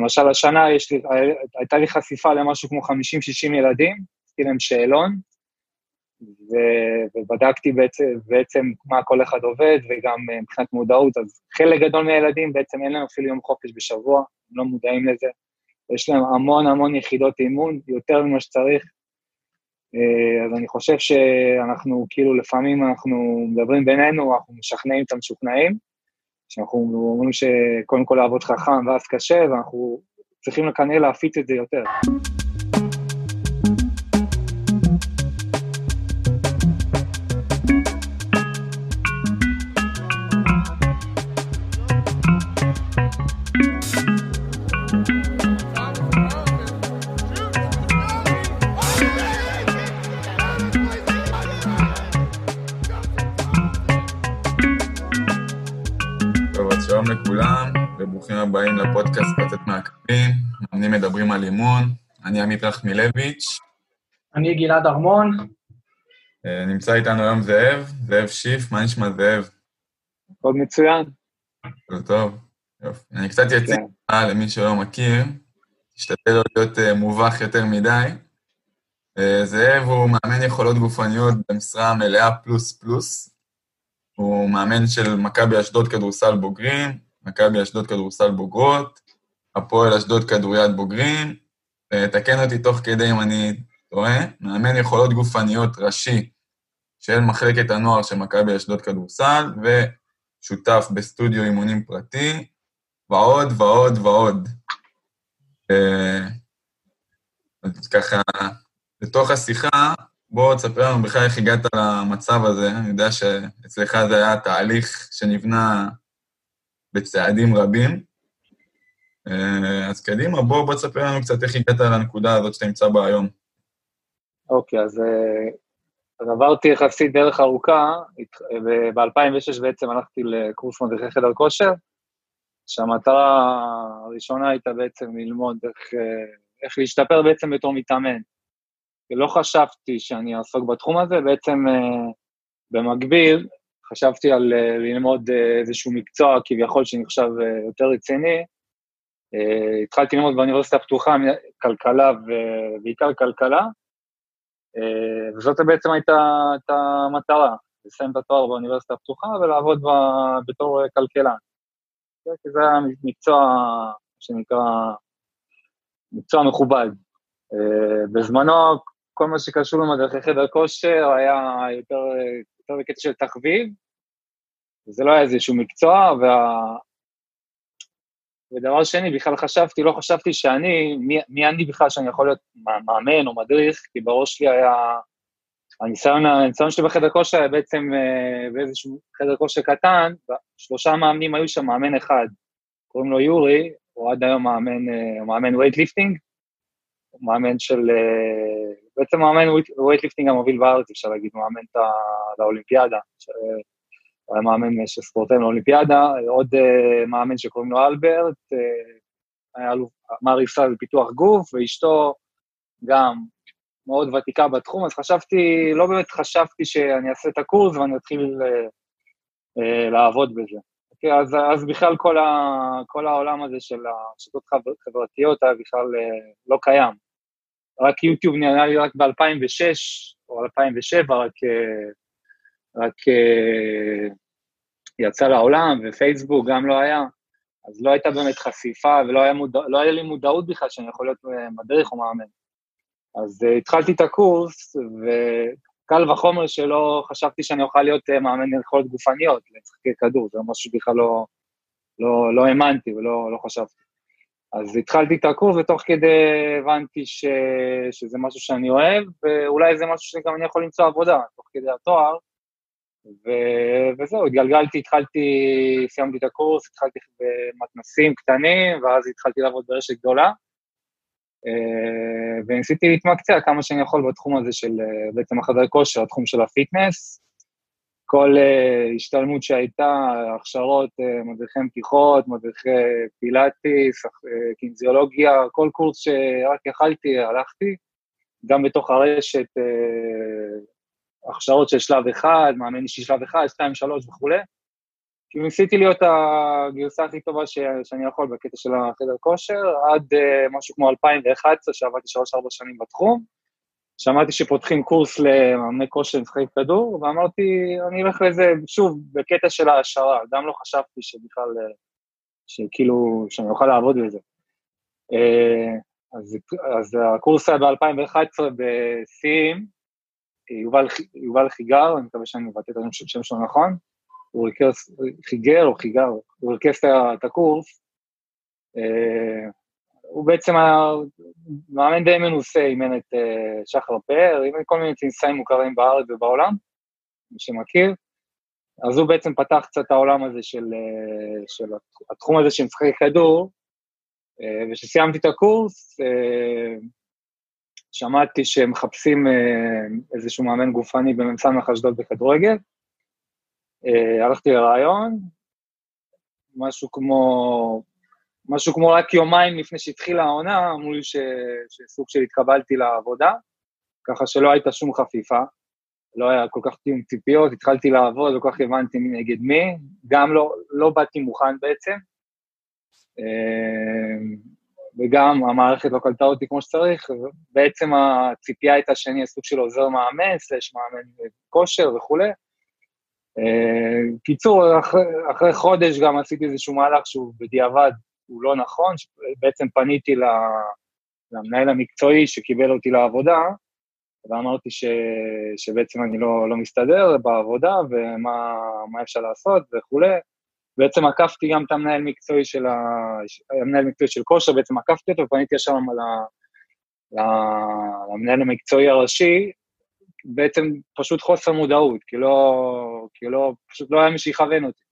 למשל, השנה לי, הייתה לי חשיפה למשהו כמו 50-60 ילדים, עשיתי להם שאלון, ו, ובדקתי בעצם, בעצם מה כל אחד עובד, וגם אה, מבחינת מודעות, אז חלק גדול מהילדים בעצם אין להם אפילו יום חופש בשבוע, הם לא מודעים לזה. יש להם המון המון יחידות אימון, יותר ממה שצריך. אה, אז אני חושב שאנחנו, כאילו, לפעמים אנחנו מדברים בינינו, אנחנו משכנעים את המשוכנעים, שאנחנו אומרים שקודם כל לעבוד חכם ואז קשה, ואנחנו צריכים כנראה להפיץ את זה יותר. ברוכים הבאים לפודקאסט קצת מהקווים, מאמנים מדברים על אימון. אני עמית רחמילביץ'. אני גלעד ארמון. אה, נמצא איתנו היום זאב, זאב שיף, מה נשמע זאב? מאוד מצוין. טוב, טוב. יופי. אני קצת אציג כן. למי שלא מכיר, תשתדל לא להיות uh, מובך יותר מדי. Uh, זאב הוא מאמן יכולות גופניות במשרה מלאה פלוס פלוס. הוא מאמן של מכבי אשדוד כדורסל בוגרים, מכבי אשדוד כדורסל בוגרות, הפועל אשדוד כדוריד בוגרים, תקן אותי תוך כדי אם אני טועה, מאמן יכולות גופניות ראשי של מחלקת הנוער של מכבי אשדוד כדורסל, ושותף בסטודיו אימונים פרטי, ועוד ועוד ועוד. אה, אז ככה, לתוך השיחה, בוא תספר לנו בכלל איך הגעת למצב הזה. אני יודע שאצלך זה היה תהליך שנבנה בצעדים רבים. אה, אז קדימה, בוא, בוא תספר לנו קצת איך הגעת לנקודה הזאת שאתה נמצא בה היום. אוקיי, אז, אה, אז עברתי יחסית דרך ארוכה, וב-2006 בעצם הלכתי לקורס מדריכי חדר כושר, שהמטרה הראשונה הייתה בעצם ללמוד איך, אה, איך להשתפר בעצם בתור מתאמן. לא חשבתי שאני אעסוק בתחום הזה, בעצם במקביל חשבתי על uh, ללמוד uh, איזשהו מקצוע כביכול שנחשב uh, יותר רציני. התחלתי ללמוד באוניברסיטה הפתוחה, כלכלה ובעיקר כלכלה, וזאת בעצם הייתה את המטרה, לסיים את התואר באוניברסיטה הפתוחה ולעבוד בתור כלכלן. Okay, כי זה היה מקצוע שנקרא מקצוע מכובד. בזמנו, כל מה שקשור למדרכי חדר כושר היה יותר יותר בקטע של תחביב, זה לא היה איזשהו מקצוע, וה... ודבר שני, בכלל חשבתי, לא חשבתי שאני, מי, מי אני בכלל שאני יכול להיות מאמן או מדריך, כי בראש שלי היה, הניסיון, הניסיון שלי בחדר כושר היה בעצם אה, באיזשהו חדר כושר קטן, שלושה מאמנים היו שם, מאמן אחד, קוראים לו יורי, הוא עד היום מאמן, אה, מאמן weightlifting, הוא מאמן של אה, בעצם מאמן weightlifting המוביל בארץ, אפשר להגיד, מאמן את האולימפיאדה. הוא היה מאמן של ספורטאים לאולימפיאדה, עוד אה, מאמן שקוראים לו אלברט, אה, היה אלוף, מר ישראל בפיתוח גוף, ואשתו גם מאוד ותיקה בתחום, אז חשבתי, לא באמת חשבתי שאני אעשה את הקורס ואני אתחיל uh, לעבוד בזה. Okay, אוקיי, אז, אז בכלל כל, ה, כל העולם הזה של הרשתות חברתיות היה בכלל לא קיים. רק יוטיוב נראה לי רק ב-2006 או 2007, רק, אה, רק אה, יצא לעולם, ופייסבוק גם לא היה, אז לא הייתה באמת חשיפה ולא היה, מודע, לא היה לי מודעות בכלל שאני יכול להיות אה, מדריך או מאמן. אז התחלתי את הקורס, וקל וחומר שלא חשבתי שאני אוכל להיות מאמן יכולות גופניות, לשחקי כדור, זה משהו שבכלל לא, לא, לא האמנתי ולא לא חשבתי. אז התחלתי את הקורס, ותוך כדי הבנתי ש... שזה משהו שאני אוהב, ואולי זה משהו שגם אני יכול למצוא עבודה, תוך כדי התואר. ו... וזהו, התגלגלתי, התחלתי, סיימתי את הקורס, התחלתי במתנסים קטנים, ואז התחלתי לעבוד ברשת גדולה. אה, וניסיתי להתמקצע כמה שאני יכול בתחום הזה של אה, בעצם החדר כושר, התחום של הפיטנס. כל uh, השתלמות שהייתה, הכשרות, uh, מדריכי מתיחות, מדריכי פילאטיס, uh, קינזיולוגיה, כל קורס שרק יכלתי, הלכתי. גם בתוך הרשת, הכשרות של שלב אחד, מאמן אישי שלב אחד, שתיים, שלוש וכולי. כאילו ניסיתי להיות הגרסה הכי טובה ש, שאני יכול בקטע של החדר כושר, עד משהו כמו 2011, שעבדתי שלוש-ארבע שנים בתחום. שמעתי שפותחים קורס למאמני כושר משחקי כדור, ואמרתי, אני אלך לזה, שוב, בקטע של העשרה, גם לא חשבתי שבכלל, אה, שכאילו, שאני אוכל לעבוד בזה. אה, אז, אז הקורס היה ב-2011 בשיאים, יובל, יובל חיגר, אני מקווה שאני מבטא את השם שלו נכון, הוא ריכז, חיגר או חיגר, הוא ריכז את הקורס, אה, הוא בעצם מאמן די מנוסה, אימן את uh, שחר פאר, אימן כל מיני טינסאים מוכרים בארץ ובעולם, מי שמכיר. אז הוא בעצם פתח קצת את העולם הזה של, uh, של התחום הזה של משחקי כדור, uh, וכשסיימתי את הקורס, שמעתי שהם מחפשים uh, איזשהו מאמן גופני במ"ס אשדוד בכדורגל. הלכתי לרעיון, משהו כמו משהו כמו רק יומיים לפני שהתחילה העונה, אמרו לי ש... שסוג של התקבלתי לעבודה, ככה שלא הייתה שום חפיפה, לא היה כל כך תיאום ציפיות, התחלתי לעבוד, לא כל כך הבנתי נגד מי, גם לא, לא באתי מוכן בעצם, אמ, וגם המערכת לא קלטה אותי כמו שצריך, בעצם הציפייה הייתה שאני אהיה סוג של עוזר מאמן, סלש מאמן כושר וכולי. אמ, קיצור, אחרי, אחרי חודש גם עשיתי איזשהו מהלך שהוא בדיעבד הוא לא נכון, בעצם פניתי למנהל המקצועי שקיבל אותי לעבודה, ואמרתי ש, שבעצם אני לא, לא מסתדר בעבודה ומה אפשר לעשות וכולי. בעצם עקפתי גם את המנהל מקצועי של, ה... המנהל מקצועי של כושר, בעצם עקפתי אותו ופניתי ישר למנהל המקצועי הראשי, בעצם פשוט חוסר מודעות, כי לא, כי לא, פשוט לא היה מי שיכוון אותי.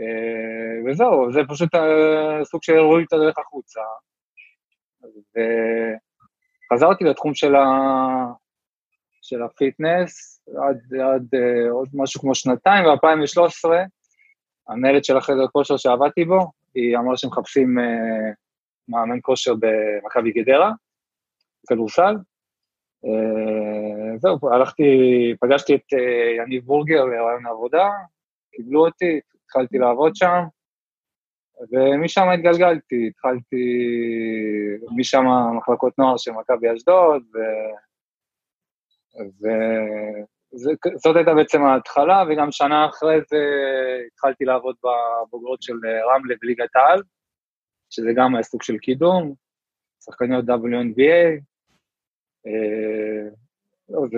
אה, וזהו, זה פשוט אה, סוג של לי את הדרך החוצה. וחזרתי לתחום של, ה... של הפיטנס עד, עד אה, עוד משהו כמו שנתיים, ב-2013, המנהלת של החדר כושר שעבדתי בו, היא אמרה שמחפשים מאמן כושר במכבי גדרה, כדורסל. זהו, הלכתי, פגשתי את יניב בורגר לרעיון העבודה, קיבלו אותי, התחלתי לעבוד שם, ומשם התגלגלתי, התחלתי משם מחלקות נוער של מכבי אשדוד, ו... וזאת הייתה בעצם ההתחלה, וגם שנה אחרי זה התחלתי לעבוד בבוגרות של רמלה בליגת העל, שזה גם היה סוג של קידום, שחקניות WNBA. אה,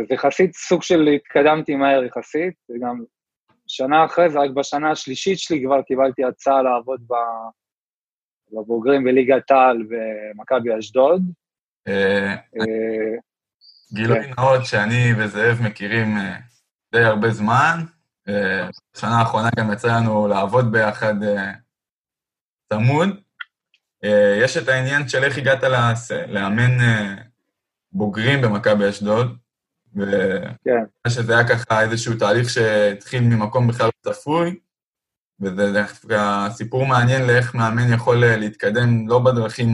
זה יחסית סוג של התקדמתי מהר יחסית, וגם שנה אחרי זה, רק בשנה השלישית שלי כבר קיבלתי הצעה לעבוד בבוגרים בליגת העל במכבי אשדוד. אה, אה, גילוי כן. נאות שאני וזאב מכירים אה, די הרבה זמן. בשנה האחרונה גם יצא לנו לעבוד ביחד צמוד. יש את העניין של איך הגעת לאמן בוגרים במכבי אשדוד. כן. שזה היה ככה איזשהו תהליך שהתחיל ממקום בכלל לא צפוי, וזה דווקא סיפור מעניין לאיך מאמן יכול אה, להתקדם לא בדרכים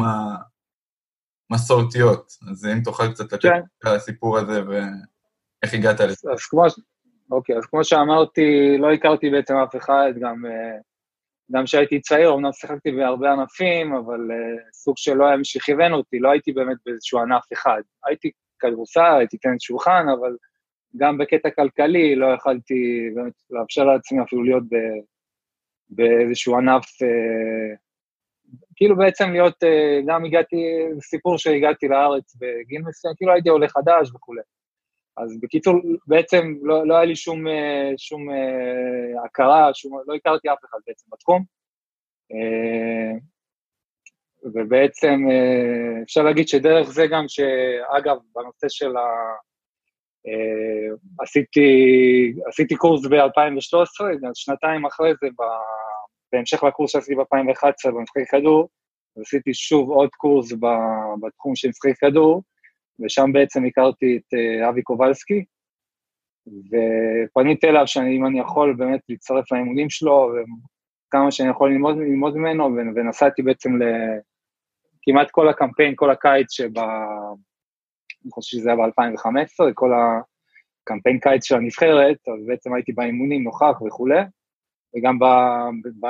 המסורתיות. אז אם תוכל קצת לתת כן. את הסיפור הזה ואיך הגעת לזה. אז כמו, אוקיי, אז כמו שאמרתי, לא הכרתי בעצם אף אחד, גם אה, גם כשהייתי צעיר, אמנם שיחקתי בהרבה ענפים, אבל uh, סוג שלא היה מי שכיוון אותי, לא הייתי באמת באיזשהו ענף אחד. הייתי כדורסל, הייתי טניס שולחן, אבל גם בקטע כלכלי לא יכלתי באמת לאפשר לעצמי אפילו להיות ב, באיזשהו ענף, אה, כאילו בעצם להיות, אה, גם הגעתי, סיפור שהגעתי לארץ בגיל מסוים, כאילו הייתי עולה חדש וכולי. אז בקיצור, בעצם לא, לא היה לי שום, אה, שום אה, הכרה, שום, לא הכרתי אף אחד בעצם בתחום. אה, ובעצם אה, אפשר להגיד שדרך זה גם שאגב, בנושא של ה... אה, עשיתי, עשיתי קורס ב-2013, שנתיים אחרי זה, בהמשך לקורס שעשיתי ב-2011 במשחקי כדור, עשיתי שוב עוד קורס בתחום של משחקי כדור, ושם בעצם הכרתי את אה, אבי קובלסקי, ופניתי אליו שאם אני יכול באמת להצטרף לאימונים שלו, כמה שאני יכול ללמוד, ללמוד ממנו, ונסעתי בעצם לכמעט כל הקמפיין, כל הקיץ שב... אני חושב שזה היה ב-2015, כל הקמפיין קיץ של הנבחרת, אז בעצם הייתי באימונים נוכח וכולי, וגם ב, ב,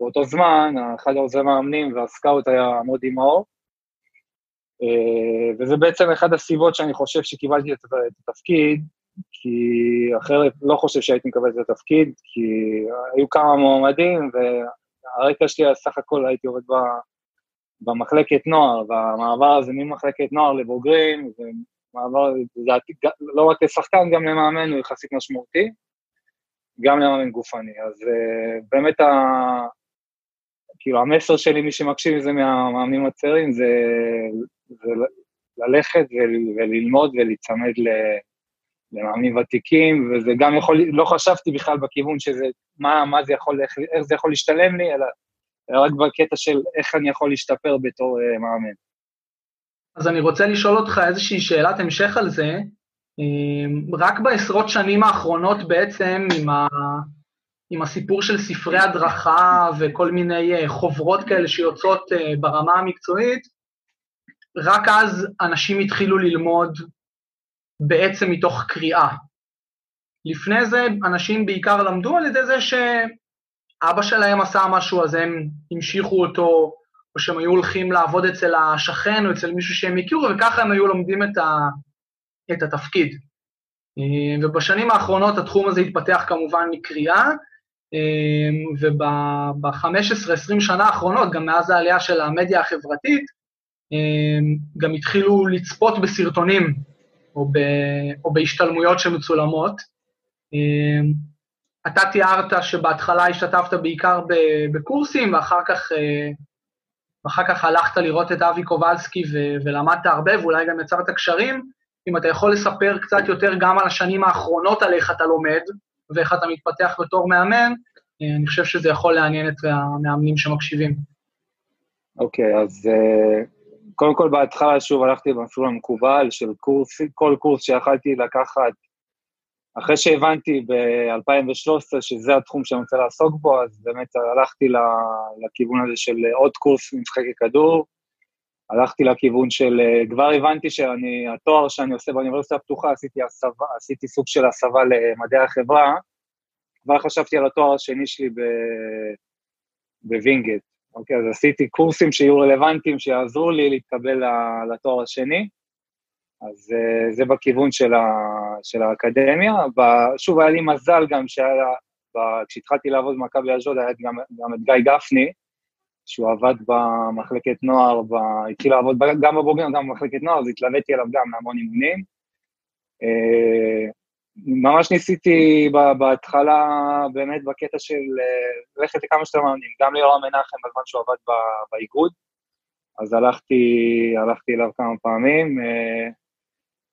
באותו זמן, אחד העוזרי מאמנים והסקאוט היה מודי מאור, אה, וזה בעצם אחד הסיבות שאני חושב שקיבלתי את התפקיד, כי אחרת לא חושב שהייתי מקבל את התפקיד, כי היו כמה מועמדים, והרקע שלי, סך הכל הייתי עובד במחלקת נוער, והמעבר הזה ממחלקת נוער לבוגרים, זה מעבר, לדעתי, לא רק לשחקן, גם למאמן הוא יחסית משמעותי, גם למאמן גופני. אז uh, באמת, ה, כאילו, המסר שלי, מי שמקשיב לזה מהמאמנים הצעירים, זה, זה ללכת וללמוד ולהיצמד למאמנים ותיקים, וזה גם יכול, לא חשבתי בכלל בכיוון שזה, מה, מה זה יכול, איך, איך זה יכול להשתלם לי, אלא, רק בקטע של איך אני יכול להשתפר בתור uh, מאמן. אז אני רוצה לשאול אותך איזושהי שאלת המשך על זה. אמ, רק בעשרות שנים האחרונות בעצם, עם, ה, עם הסיפור של ספרי הדרכה וכל מיני אה, חוברות כאלה שיוצאות אה, ברמה המקצועית, רק אז אנשים התחילו ללמוד בעצם מתוך קריאה. לפני זה אנשים בעיקר למדו על ידי זה שאבא שלהם עשה משהו, אז הם המשיכו אותו או שהם היו הולכים לעבוד אצל השכן או אצל מישהו שהם הכירו, וככה הם היו לומדים את, ה, את התפקיד. אה, ובשנים האחרונות התחום הזה התפתח כמובן מקריאה, אה, וב-15-20 שנה האחרונות, גם מאז העלייה של המדיה החברתית, אה, גם התחילו לצפות בסרטונים או, ב, או בהשתלמויות שמצולמות. אתה תיארת שבהתחלה השתתפת בעיקר בקורסים, ואחר כך ואחר כך הלכת לראות את אבי קובלסקי ו- ולמדת הרבה, ואולי גם יצרת קשרים. אם אתה יכול לספר קצת יותר גם על השנים האחרונות על איך אתה לומד, ואיך אתה מתפתח בתור מאמן, אה, אני חושב שזה יכול לעניין את המאמנים שמקשיבים. אוקיי, okay, אז uh, קודם כל בהתחלה שוב הלכתי במסלול המקובל של קורס, כל קורס שיכלתי לקחת. אחרי שהבנתי ב-2013 שזה התחום שאני רוצה לעסוק בו, אז באמת הלכתי לכיוון הזה של עוד קורס משחקי כדור, הלכתי לכיוון של, כבר הבנתי שאני, התואר שאני עושה באוניברסיטה הפתוחה, עשיתי, הסבה, עשיתי סוג של הסבה למדעי החברה, כבר חשבתי על התואר השני שלי בווינגייט. אוקיי, אז עשיתי קורסים שיהיו רלוונטיים, שיעזרו לי להתקבל לתואר השני. אז אה, זה בכיוון של, ה, של האקדמיה. שוב, היה לי מזל גם שהיה, כשהתחלתי לעבוד במכבי אשדוד, היה גם, גם את גיא גפני, שהוא עבד במחלקת נוער, ב... התחיל לעבוד גם בבוגרים, גם במחלקת נוער, אז התלוויתי אליו גם להמון אימונים. ממש ניסיתי בהתחלה, באמת בקטע של uh, ללכת לכמה שיותר מאמנים, גם ליורם מנחם בזמן שהוא עבד באיגוד, אז הלכתי, הלכתי אליו כמה פעמים. Uh,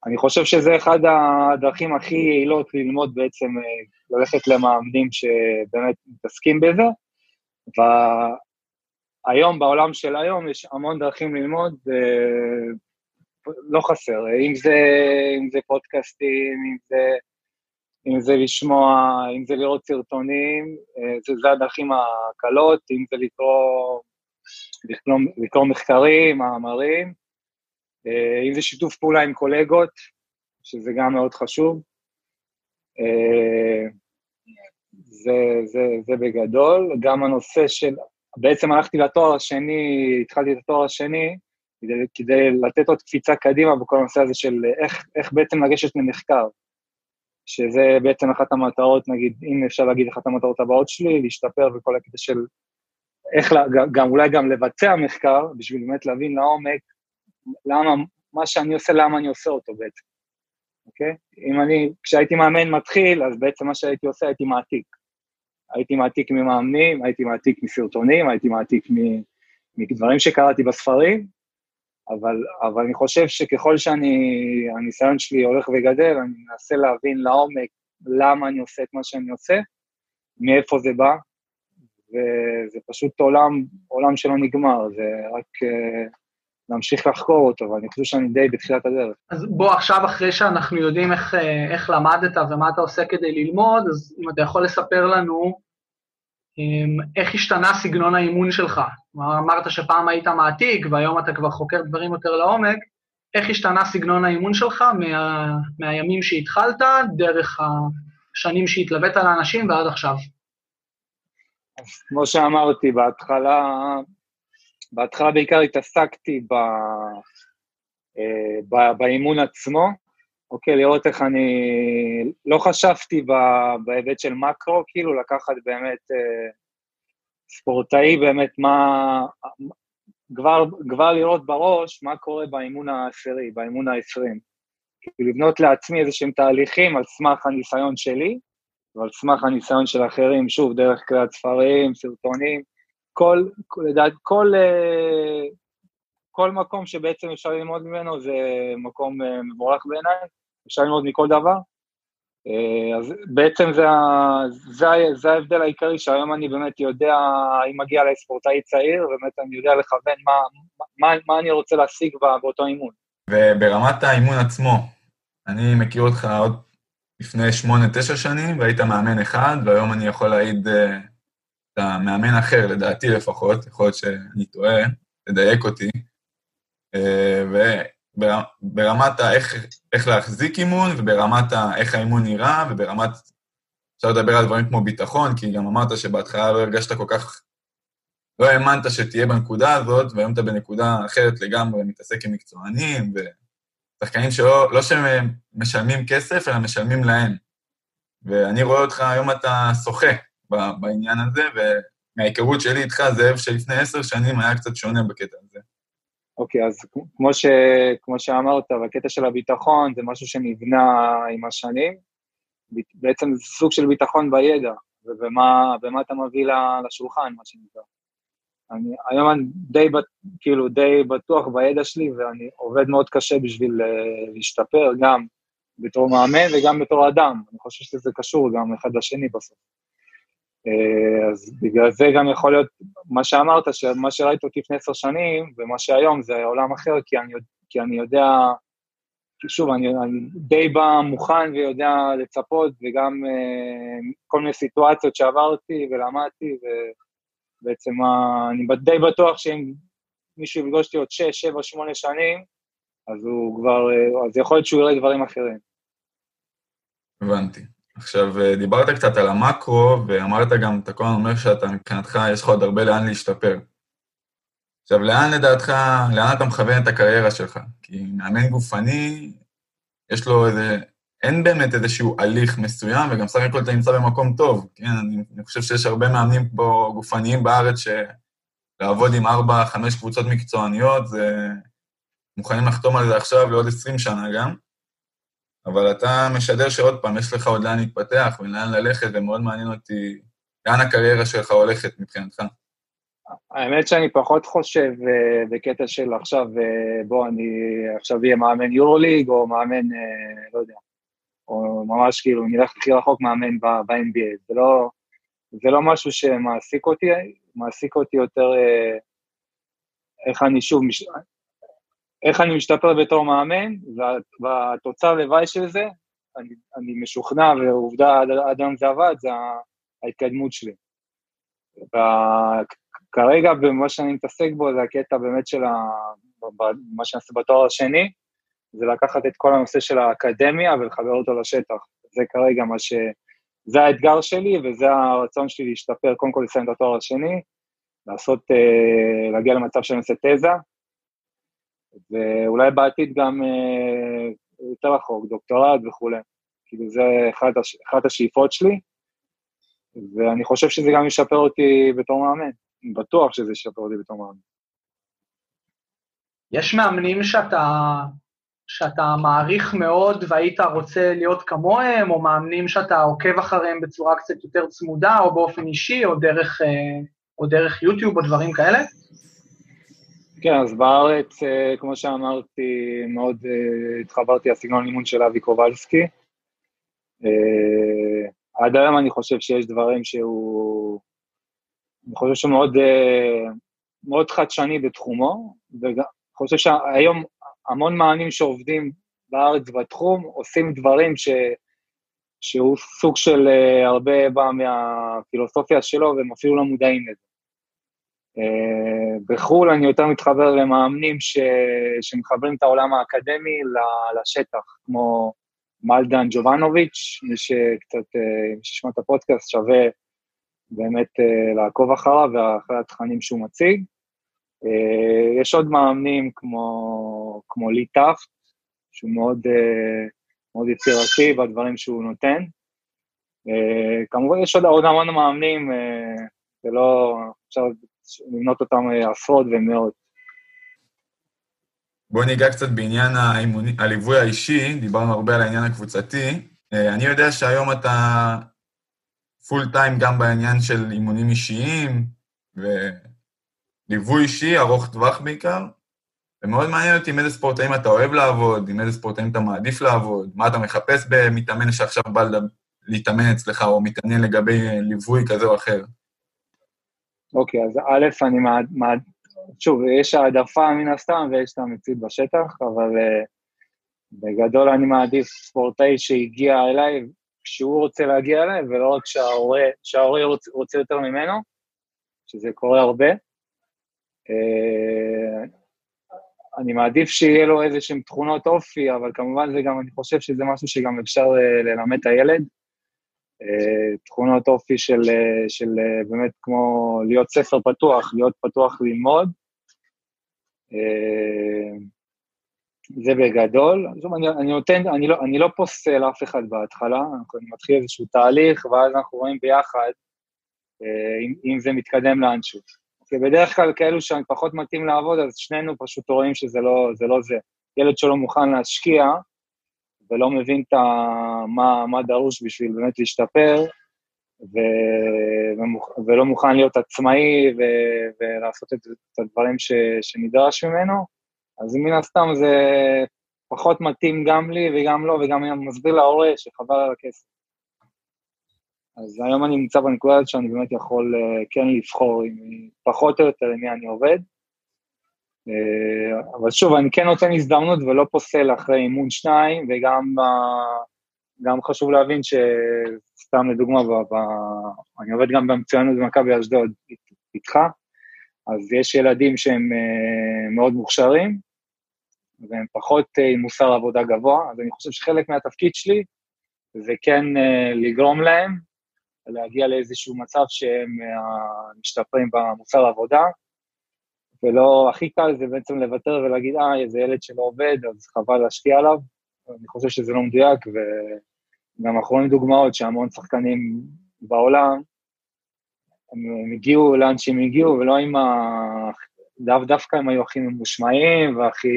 אני חושב שזה אחד הדרכים הכי יעילות ללמוד בעצם, אה, ללכת למאמנים שבאמת מתעסקים בזה. והיום, בעולם של היום, יש המון דרכים ללמוד, אה, לא חסר, אם זה, אם זה פודקאסטים, אם זה, אם זה לשמוע, אם זה לראות סרטונים, אה, זה, זה הדרכים הקלות, אם זה לקרוא, לקרוא, מחקרים, מאמרים. אה, אם זה שיתוף פעולה עם קולגות, שזה גם מאוד חשוב. אה, זה, זה, זה בגדול. גם הנושא של, בעצם הלכתי לתואר השני, התחלתי את התואר השני, כדי, כדי לתת עוד קפיצה קדימה בכל הנושא הזה של איך, איך בעצם לגשת למחקר, שזה בעצם אחת המטרות, נגיד, אם אפשר להגיד אחת המטרות הבאות שלי, להשתפר בכל הקטע של איך, גם, אולי גם לבצע מחקר, בשביל באמת להבין לעומק למה, מה שאני עושה, למה אני עושה אותו בעצם, אוקיי? אם אני, כשהייתי מאמן מתחיל, אז בעצם מה שהייתי עושה, הייתי מעתיק. הייתי מעתיק ממאמנים, הייתי מעתיק מסרטונים, הייתי מעתיק מדברים שקראתי בספרים, אבל, אבל אני חושב שככל שהניסיון שלי הולך וגדל, אני מנסה להבין לעומק למה אני עושה את מה שאני עושה, מאיפה זה בא, וזה פשוט עולם, עולם שלא נגמר, זה רק... Uh, להמשיך לחקור אותו, ואני חושב שאני די בתחילת הדרך. אז בוא, עכשיו, אחרי שאנחנו יודעים איך, אה, איך למדת ומה אתה עושה כדי ללמוד, אז אם אתה יכול לספר לנו איך השתנה סגנון האימון שלך. אמרת שפעם היית מעתיק, והיום אתה כבר חוקר דברים יותר לעומק, איך השתנה סגנון האימון שלך מה, מהימים שהתחלת, דרך השנים שהתלווית לאנשים ועד עכשיו? אז כמו שאמרתי, בהתחלה, בהתחלה בעיקר התעסקתי ב, אה, ב, באימון עצמו, אוקיי, לראות איך אני... לא חשבתי בהיבט של מקרו, כאילו לקחת באמת אה, ספורטאי, באמת מה... כבר, כבר לראות בראש מה קורה באימון העשירי, באימון העשרים. כאילו לבנות לעצמי איזה שהם תהליכים על סמך הניסיון שלי, ועל סמך הניסיון של אחרים, שוב, דרך קריאת ספרים, סרטונים, כל, לדעת, כל, אה, כל מקום שבעצם אפשר ללמוד ממנו זה מקום אה, מבורך בעיניי, אפשר ללמוד מכל דבר. אה, אז בעצם זה, זה, זה ההבדל העיקרי, שהיום אני באמת יודע, אם מגיע אליי ספורטאי צעיר, באמת אני יודע לכוון מה, מה, מה אני רוצה להשיג באותו אימון. וברמת האימון עצמו, אני מכיר אותך עוד לפני שמונה, תשע שנים, והיית מאמן אחד, והיום אני יכול להעיד, אה, אתה מאמן אחר, לדעתי לפחות, יכול להיות שאני טועה, תדייק אותי. וברמת איך, איך להחזיק אימון, וברמת איך האימון נראה, וברמת... אפשר לדבר על דברים כמו ביטחון, כי גם אמרת שבהתחלה לא הרגשת כל כך... לא האמנת שתהיה בנקודה הזאת, והיום אתה בנקודה אחרת לגמרי, מתעסק עם מקצוענים, ו... שחקנים שלא לא שהם משלמים כסף, אלא משלמים להם. ואני רואה אותך, היום אתה שוחה בעניין הזה, ומההיכרות שלי איתך, זאב שלפני עשר שנים היה קצת שונה בקטע הזה. אוקיי, אז כמו, ש, כמו שאמרת, בקטע של הביטחון זה משהו שנבנה עם השנים. בעצם זה סוג של ביטחון בידע, ובמה אתה מביא לשולחן, מה שנקרא. אני, היום אני די, כאילו, די בטוח בידע שלי, ואני עובד מאוד קשה בשביל uh, להשתפר, גם בתור מאמן וגם בתור אדם. אני חושב שזה קשור גם אחד לשני בסוף. Uh, אז בגלל זה גם יכול להיות, מה שאמרת, שמה שראית אותי לפני עשר שנים, ומה שהיום זה עולם אחר, כי אני, כי אני יודע, שוב, אני, אני די בא מוכן ויודע לצפות, וגם uh, כל מיני סיטואציות שעברתי ולמדתי, ו... בעצם אני די בטוח שאם מישהו יפגוש אותי עוד 6, 7, 8 שנים, אז הוא כבר, אז יכול להיות שהוא יראה דברים אחרים. הבנתי. עכשיו, אה, דיברת קצת על המקרו, ואמרת גם, אתה כל הזמן אומר שאתה, מבחינתך, יש לך עוד הרבה לאן להשתפר. עכשיו, לאן לדעתך, לאן אתה מכוון את הקריירה שלך? כי מאמן גופני, יש לו איזה אין באמת איזשהו הליך מסוים, וגם סך הכל אתה נמצא במקום טוב, כן? אני, אני חושב שיש הרבה מאמנים פה גופניים בארץ שלעבוד עם ארבע, חמש קבוצות מקצועניות, זה... מוכנים לחתום על זה עכשיו לעוד עשרים שנה גם, אבל אתה משדר שעוד פעם, יש לך עוד לאן להתפתח ולאן ללכת, ומאוד מעניין אותי לאן הקריירה שלך הולכת מבחינתך. האמת שאני פחות חושב uh, בקטע של עכשיו, uh, בוא, אני עכשיו אהיה מאמן יורוליג, או מאמן, uh, לא יודע, או ממש כאילו נלך הכי רחוק מאמן ב-NBA. זה לא, זה לא משהו שמעסיק אותי, מעסיק אותי יותר אה, איך אני שוב, מש... איך אני משתפר בתור מאמן, וה, והתוצר לוואי של זה, אני, אני משוכנע, ועובדה עד, עד היום זה עבד, זה ההתקדמות שלי. וכרגע, במה שאני מתעסק בו, זה הקטע באמת של ה... מה שאני עושה בתואר השני, זה לקחת את כל הנושא של האקדמיה ולחבר אותו לשטח. זה כרגע מה ש... זה האתגר שלי וזה הרצון שלי להשתפר, קודם כל לסיים את התואר השני, לעשות, אה, להגיע למצב שאני עושה תזה, ואולי בעתיד גם אה, יותר רחוק, דוקטורט וכולי. כאילו, זה אחת, הש... אחת השאיפות שלי, ואני חושב שזה גם ישפר אותי בתור מאמן. אני בטוח שזה ישפר אותי בתור מאמן. יש מאמנים שאתה שאתה מעריך מאוד והיית רוצה להיות כמוהם, או מאמנים שאתה עוקב אחריהם בצורה קצת יותר צמודה, או באופן אישי, או דרך, אה, או דרך יוטיוב, או דברים כאלה? כן, אז בארץ, אה, כמו שאמרתי, מאוד אה, התחברתי לסגנון לימון של אבי קובלסקי. עד היום אני חושב שיש דברים שהוא... אני חושב שהוא מאוד, מאוד חדשני בתחומו, ואני חושב שהיום המון מענים שעובדים בארץ בתחום, עושים דברים ש, שהוא סוג של הרבה בא מהפילוסופיה שלו, והם אפילו לא מודעים לזה. Uh, בחו"ל אני יותר מתחבר למאמנים ש, שמחברים את העולם האקדמי לשטח, כמו מלדן ג'ובנוביץ', מי שקצת, מי ששמע את הפודקאסט, שווה באמת לעקוב אחריו ואחרי התכנים שהוא מציג. יש עוד מאמנים כמו, כמו לי טאפט, שהוא מאוד, מאוד יצירתי בדברים שהוא נותן. כמובן יש עוד, עוד המון מאמנים, זה לא, אפשר למנות אותם עשרות ומאות. בואו ניגע קצת בעניין האימוני, הליווי האישי, דיברנו הרבה על העניין הקבוצתי. אה, אני יודע שהיום אתה פול טיים גם בעניין של אימונים אישיים וליווי אישי, ארוך טווח בעיקר, ומאוד מעניין אותי עם איזה ספורטאים אתה אוהב לעבוד, עם איזה ספורטאים אתה מעדיף לעבוד, מה אתה מחפש במתאמן שעכשיו בא להתאמן אצלך, או מתעניין לגבי ליווי כזה או אחר. אוקיי, אז א', אני מעד... שוב, יש העדפה מן הסתם ויש את המציאות בשטח, אבל uh, בגדול אני מעדיף ספורטאי שהגיע אליי כשהוא רוצה להגיע אליי, ולא רק שההורה, רוצה, רוצה יותר ממנו, שזה קורה הרבה. Uh, אני מעדיף שיהיה לו איזה שהן תכונות אופי, אבל כמובן זה גם, אני חושב שזה משהו שגם אפשר uh, ללמד את הילד. אה, תכונות אופי של, אה, של אה, באמת כמו להיות ספר פתוח, להיות פתוח ללמוד. זה בגדול. אני, אני נותן, אני לא, אני לא פוסל אף אחד בהתחלה, אני מתחיל איזשהו תהליך, ואז אנחנו רואים ביחד אם, אם זה מתקדם לאנשהו. כי בדרך כלל כאלו שאני פחות מתאים לעבוד, אז שנינו פשוט רואים שזה לא זה. לא זה. ילד שלא מוכן להשקיע, ולא מבין את מה, מה דרוש בשביל באמת להשתפר, ו, ולא מוכן להיות עצמאי ו, ולעשות את, את הדברים ש, שנדרש ממנו, אז מן הסתם זה פחות מתאים גם לי וגם לו, וגם אני מסביר להורה שחבל על הכסף. אז היום אני נמצא בנקודה הזאת שאני באמת יכול uh, כן לבחור פחות או יותר עם מי אני עובד. אה, אבל שוב, אני כן נותן הזדמנות ולא פוסל אחרי אימון שניים, וגם גם חשוב להבין שסתם לדוגמה, ב, ב, אני עובד גם במצוינות במכבי אשדוד איתך, אז יש ילדים שהם אה, מאוד מוכשרים, והם פחות אה, עם מוסר עבודה גבוה, אז אני חושב שחלק מהתפקיד שלי זה כן לגרום להם להגיע לאיזשהו מצב שהם משתפרים במוסר העבודה, ולא, הכי קל זה בעצם לוותר ולהגיד, אה, איזה ילד שלא עובד, אז חבל להשקיע עליו. אני חושב שזה לא מדויק, וגם אנחנו רואים דוגמאות שהמון שחקנים בעולם, הם, הגיעו לאן שהם הגיעו, ולא עם ה... דו, דווקא הם היו הכי ממושמעים והכי...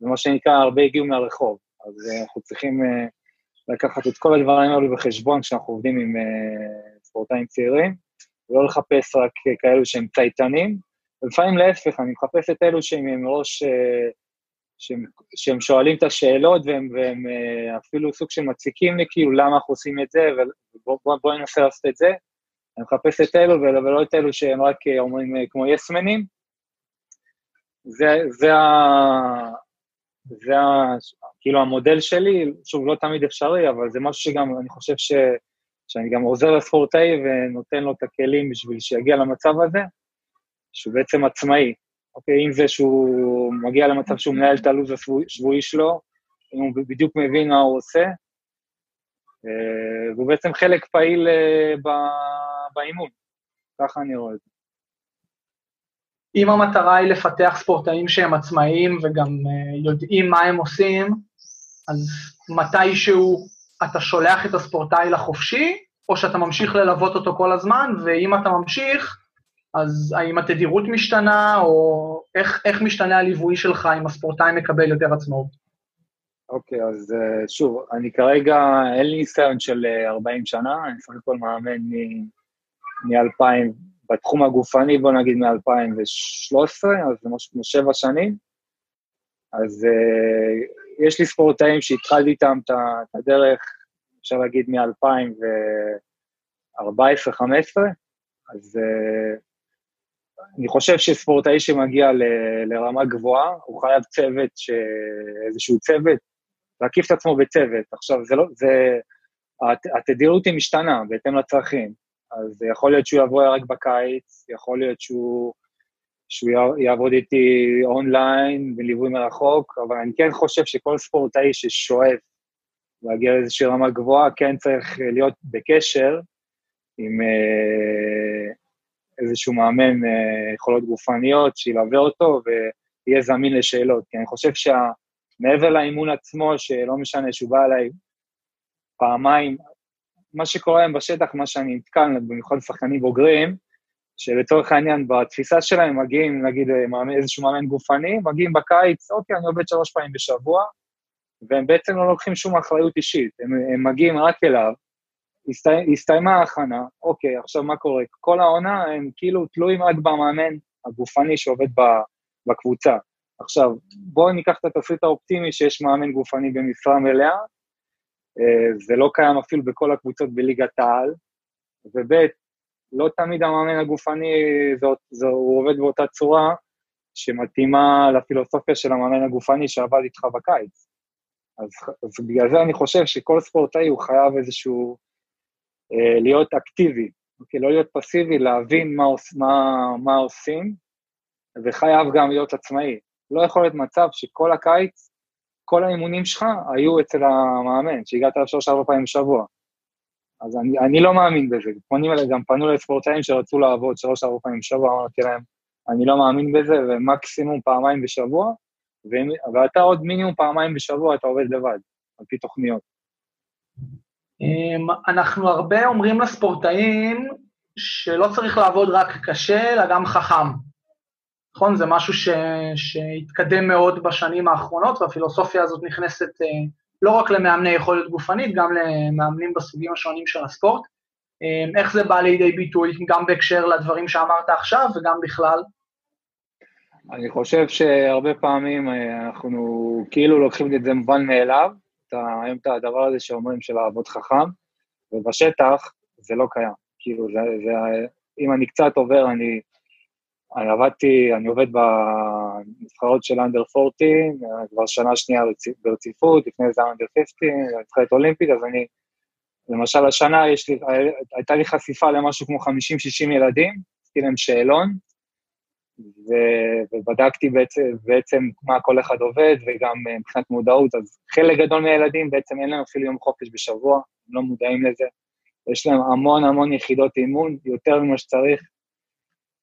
זה מה שנקרא, הרבה הגיעו מהרחוב. אז אנחנו צריכים uh, לקחת את כל הדברים האלו בחשבון כשאנחנו עובדים עם uh, ספורטאים צעירים, ולא לחפש רק כאלו שהם צייתנים, ולפעמים להפך, אני מחפש את אלו שהם מראש, אה, שהם, שהם שואלים את השאלות והם, והם אה, אפילו סוג של מציקים לי, כאילו, למה אנחנו עושים את זה, ובואו בוא, בוא ננסה לעשות את זה. אני מחפש את אלו ולא את אלו שהם רק אה, אומרים כמו יסמנים. זה, זה, ה, זה ה, כאילו המודל שלי, שוב, לא תמיד אפשרי, אבל זה משהו שגם, אני חושב ש, שאני גם עוזר לספורטאי ונותן לו את הכלים בשביל שיגיע למצב הזה. שהוא בעצם עצמאי, אוקיי? אם זה שהוא מגיע למצב שהוא מנהל את הלו"ז השבועי שלו, אם הוא בדיוק מבין מה הוא עושה, אה, והוא בעצם חלק פעיל אה, באימון, ככה אני רואה את זה. אם המטרה היא לפתח ספורטאים שהם עצמאיים וגם אה, יודעים מה הם עושים, אז מתישהו אתה שולח את הספורטאי לחופשי, או שאתה ממשיך ללוות אותו כל הזמן, ואם אתה ממשיך, אז האם התדירות משתנה, או איך, איך משתנה הליווי שלך אם הספורטאי מקבל יותר עצמאות? אוקיי, okay, אז uh, שוב, אני כרגע, אין לי ניסיון של uh, 40 שנה, אני סך הכל מאמן מ-2000, בתחום הגופני, בוא נגיד מ-2013, אז זה משהו כמו שבע שנים. אז uh, יש לי ספורטאים שהתחלתי איתם את הדרך, אפשר להגיד מ-2014-2015, אז uh, אני חושב שספורטאי שמגיע ל, לרמה גבוהה, הוא חייב צוות, ש... איזשהו צוות, להקיף את עצמו בצוות. עכשיו, זה לא, זה, הת, התדירות היא משתנה בהתאם לצרכים. אז יכול להיות שהוא יבוא רק בקיץ, יכול להיות שהוא, שהוא יעבוד איתי אונליין, בליווי מרחוק, אבל אני כן חושב שכל ספורטאי ששואף להגיע לאיזושהי רמה גבוהה, כן צריך להיות בקשר עם אה, איזשהו מאמן אה, יכולות גופניות שילווה אותו ויהיה זמין לשאלות. כי אני חושב שמעבר לאימון עצמו, שלא משנה שהוא בא אליי פעמיים, מה שקורה היום בשטח, מה שאני נתקל, במיוחד שחקנים בוגרים, שלצורך העניין, בתפיסה שלהם מגיעים, נגיד, מאמן, איזשהו מאמן גופני, מגיעים בקיץ, אוקיי, אני עובד שלוש פעמים בשבוע, והם בעצם לא לוקחים שום אחריות אישית, הם, הם מגיעים רק אליו, הסתי, הסתיימה ההכנה, אוקיי, עכשיו מה קורה? כל העונה הם כאילו תלויים רק במאמן הגופני שעובד בקבוצה. עכשיו, בואו ניקח את התפריט האופטימי שיש מאמן גופני במשרה מלאה, אה, זה לא קיים אפילו בכל הקבוצות בליגת העל, וב' לא תמיד המאמן הגופני, זאת, זאת, הוא עובד באותה צורה שמתאימה לפילוסופיה של המאמן הגופני שעבד איתך בקיץ. אז, אז בגלל זה אני חושב שכל ספורטאי הוא חייב איזשהו, להיות אקטיבי, אוקיי? לא להיות פסיבי, להבין מה, מה, מה עושים, וחייב גם להיות עצמאי. לא יכול להיות מצב שכל הקיץ, כל האימונים שלך היו אצל המאמן, שהגעת אליו שלוש-ארבע פעמים בשבוע. אז אני, אני לא מאמין בזה. פונים אליי, גם פנו לספורטאים שרצו לעבוד שלוש-ארבע פעמים בשבוע, אמרתי להם, אני לא מאמין בזה, ומקסימום פעמיים בשבוע, ואתה עוד מינימום פעמיים בשבוע אתה עובד לבד, על פי תוכניות. אמ, אנחנו הרבה אומרים לספורטאים שלא צריך לעבוד רק קשה, אלא גם חכם. נכון? זה משהו ש... שהתקדם מאוד בשנים האחרונות, והפילוסופיה הזאת נכנסת אה, לא רק למאמני יכולת גופנית, גם למאמנים בסוגים השונים של הספורט. אמ, איך זה בא לידי ביטוי, גם בהקשר לדברים שאמרת עכשיו וגם בכלל? אני חושב שהרבה פעמים אה, אנחנו כאילו לוקחים את זה מובן מאליו, היום את הדבר הזה שאומרים של לעבוד חכם, ובשטח זה לא קיים. כאילו, זה, זה, אם אני קצת עובר, אני, אני עבדתי, אני עובד בנבחרות של אנדר 14, כבר שנה שנייה ברציפות, לפני זה אנדר 15, נבחרת אולימפית, אז אני, למשל השנה לי, הייתה לי חשיפה למשהו כמו 50-60 ילדים, עשיתי להם שאלון, ו- ובדקתי בעצם, בעצם מה כל אחד עובד, וגם אה, מבחינת מודעות, אז חלק גדול מהילדים בעצם אין להם אפילו יום חופש בשבוע, הם לא מודעים לזה. יש להם המון המון יחידות אימון, יותר ממה שצריך.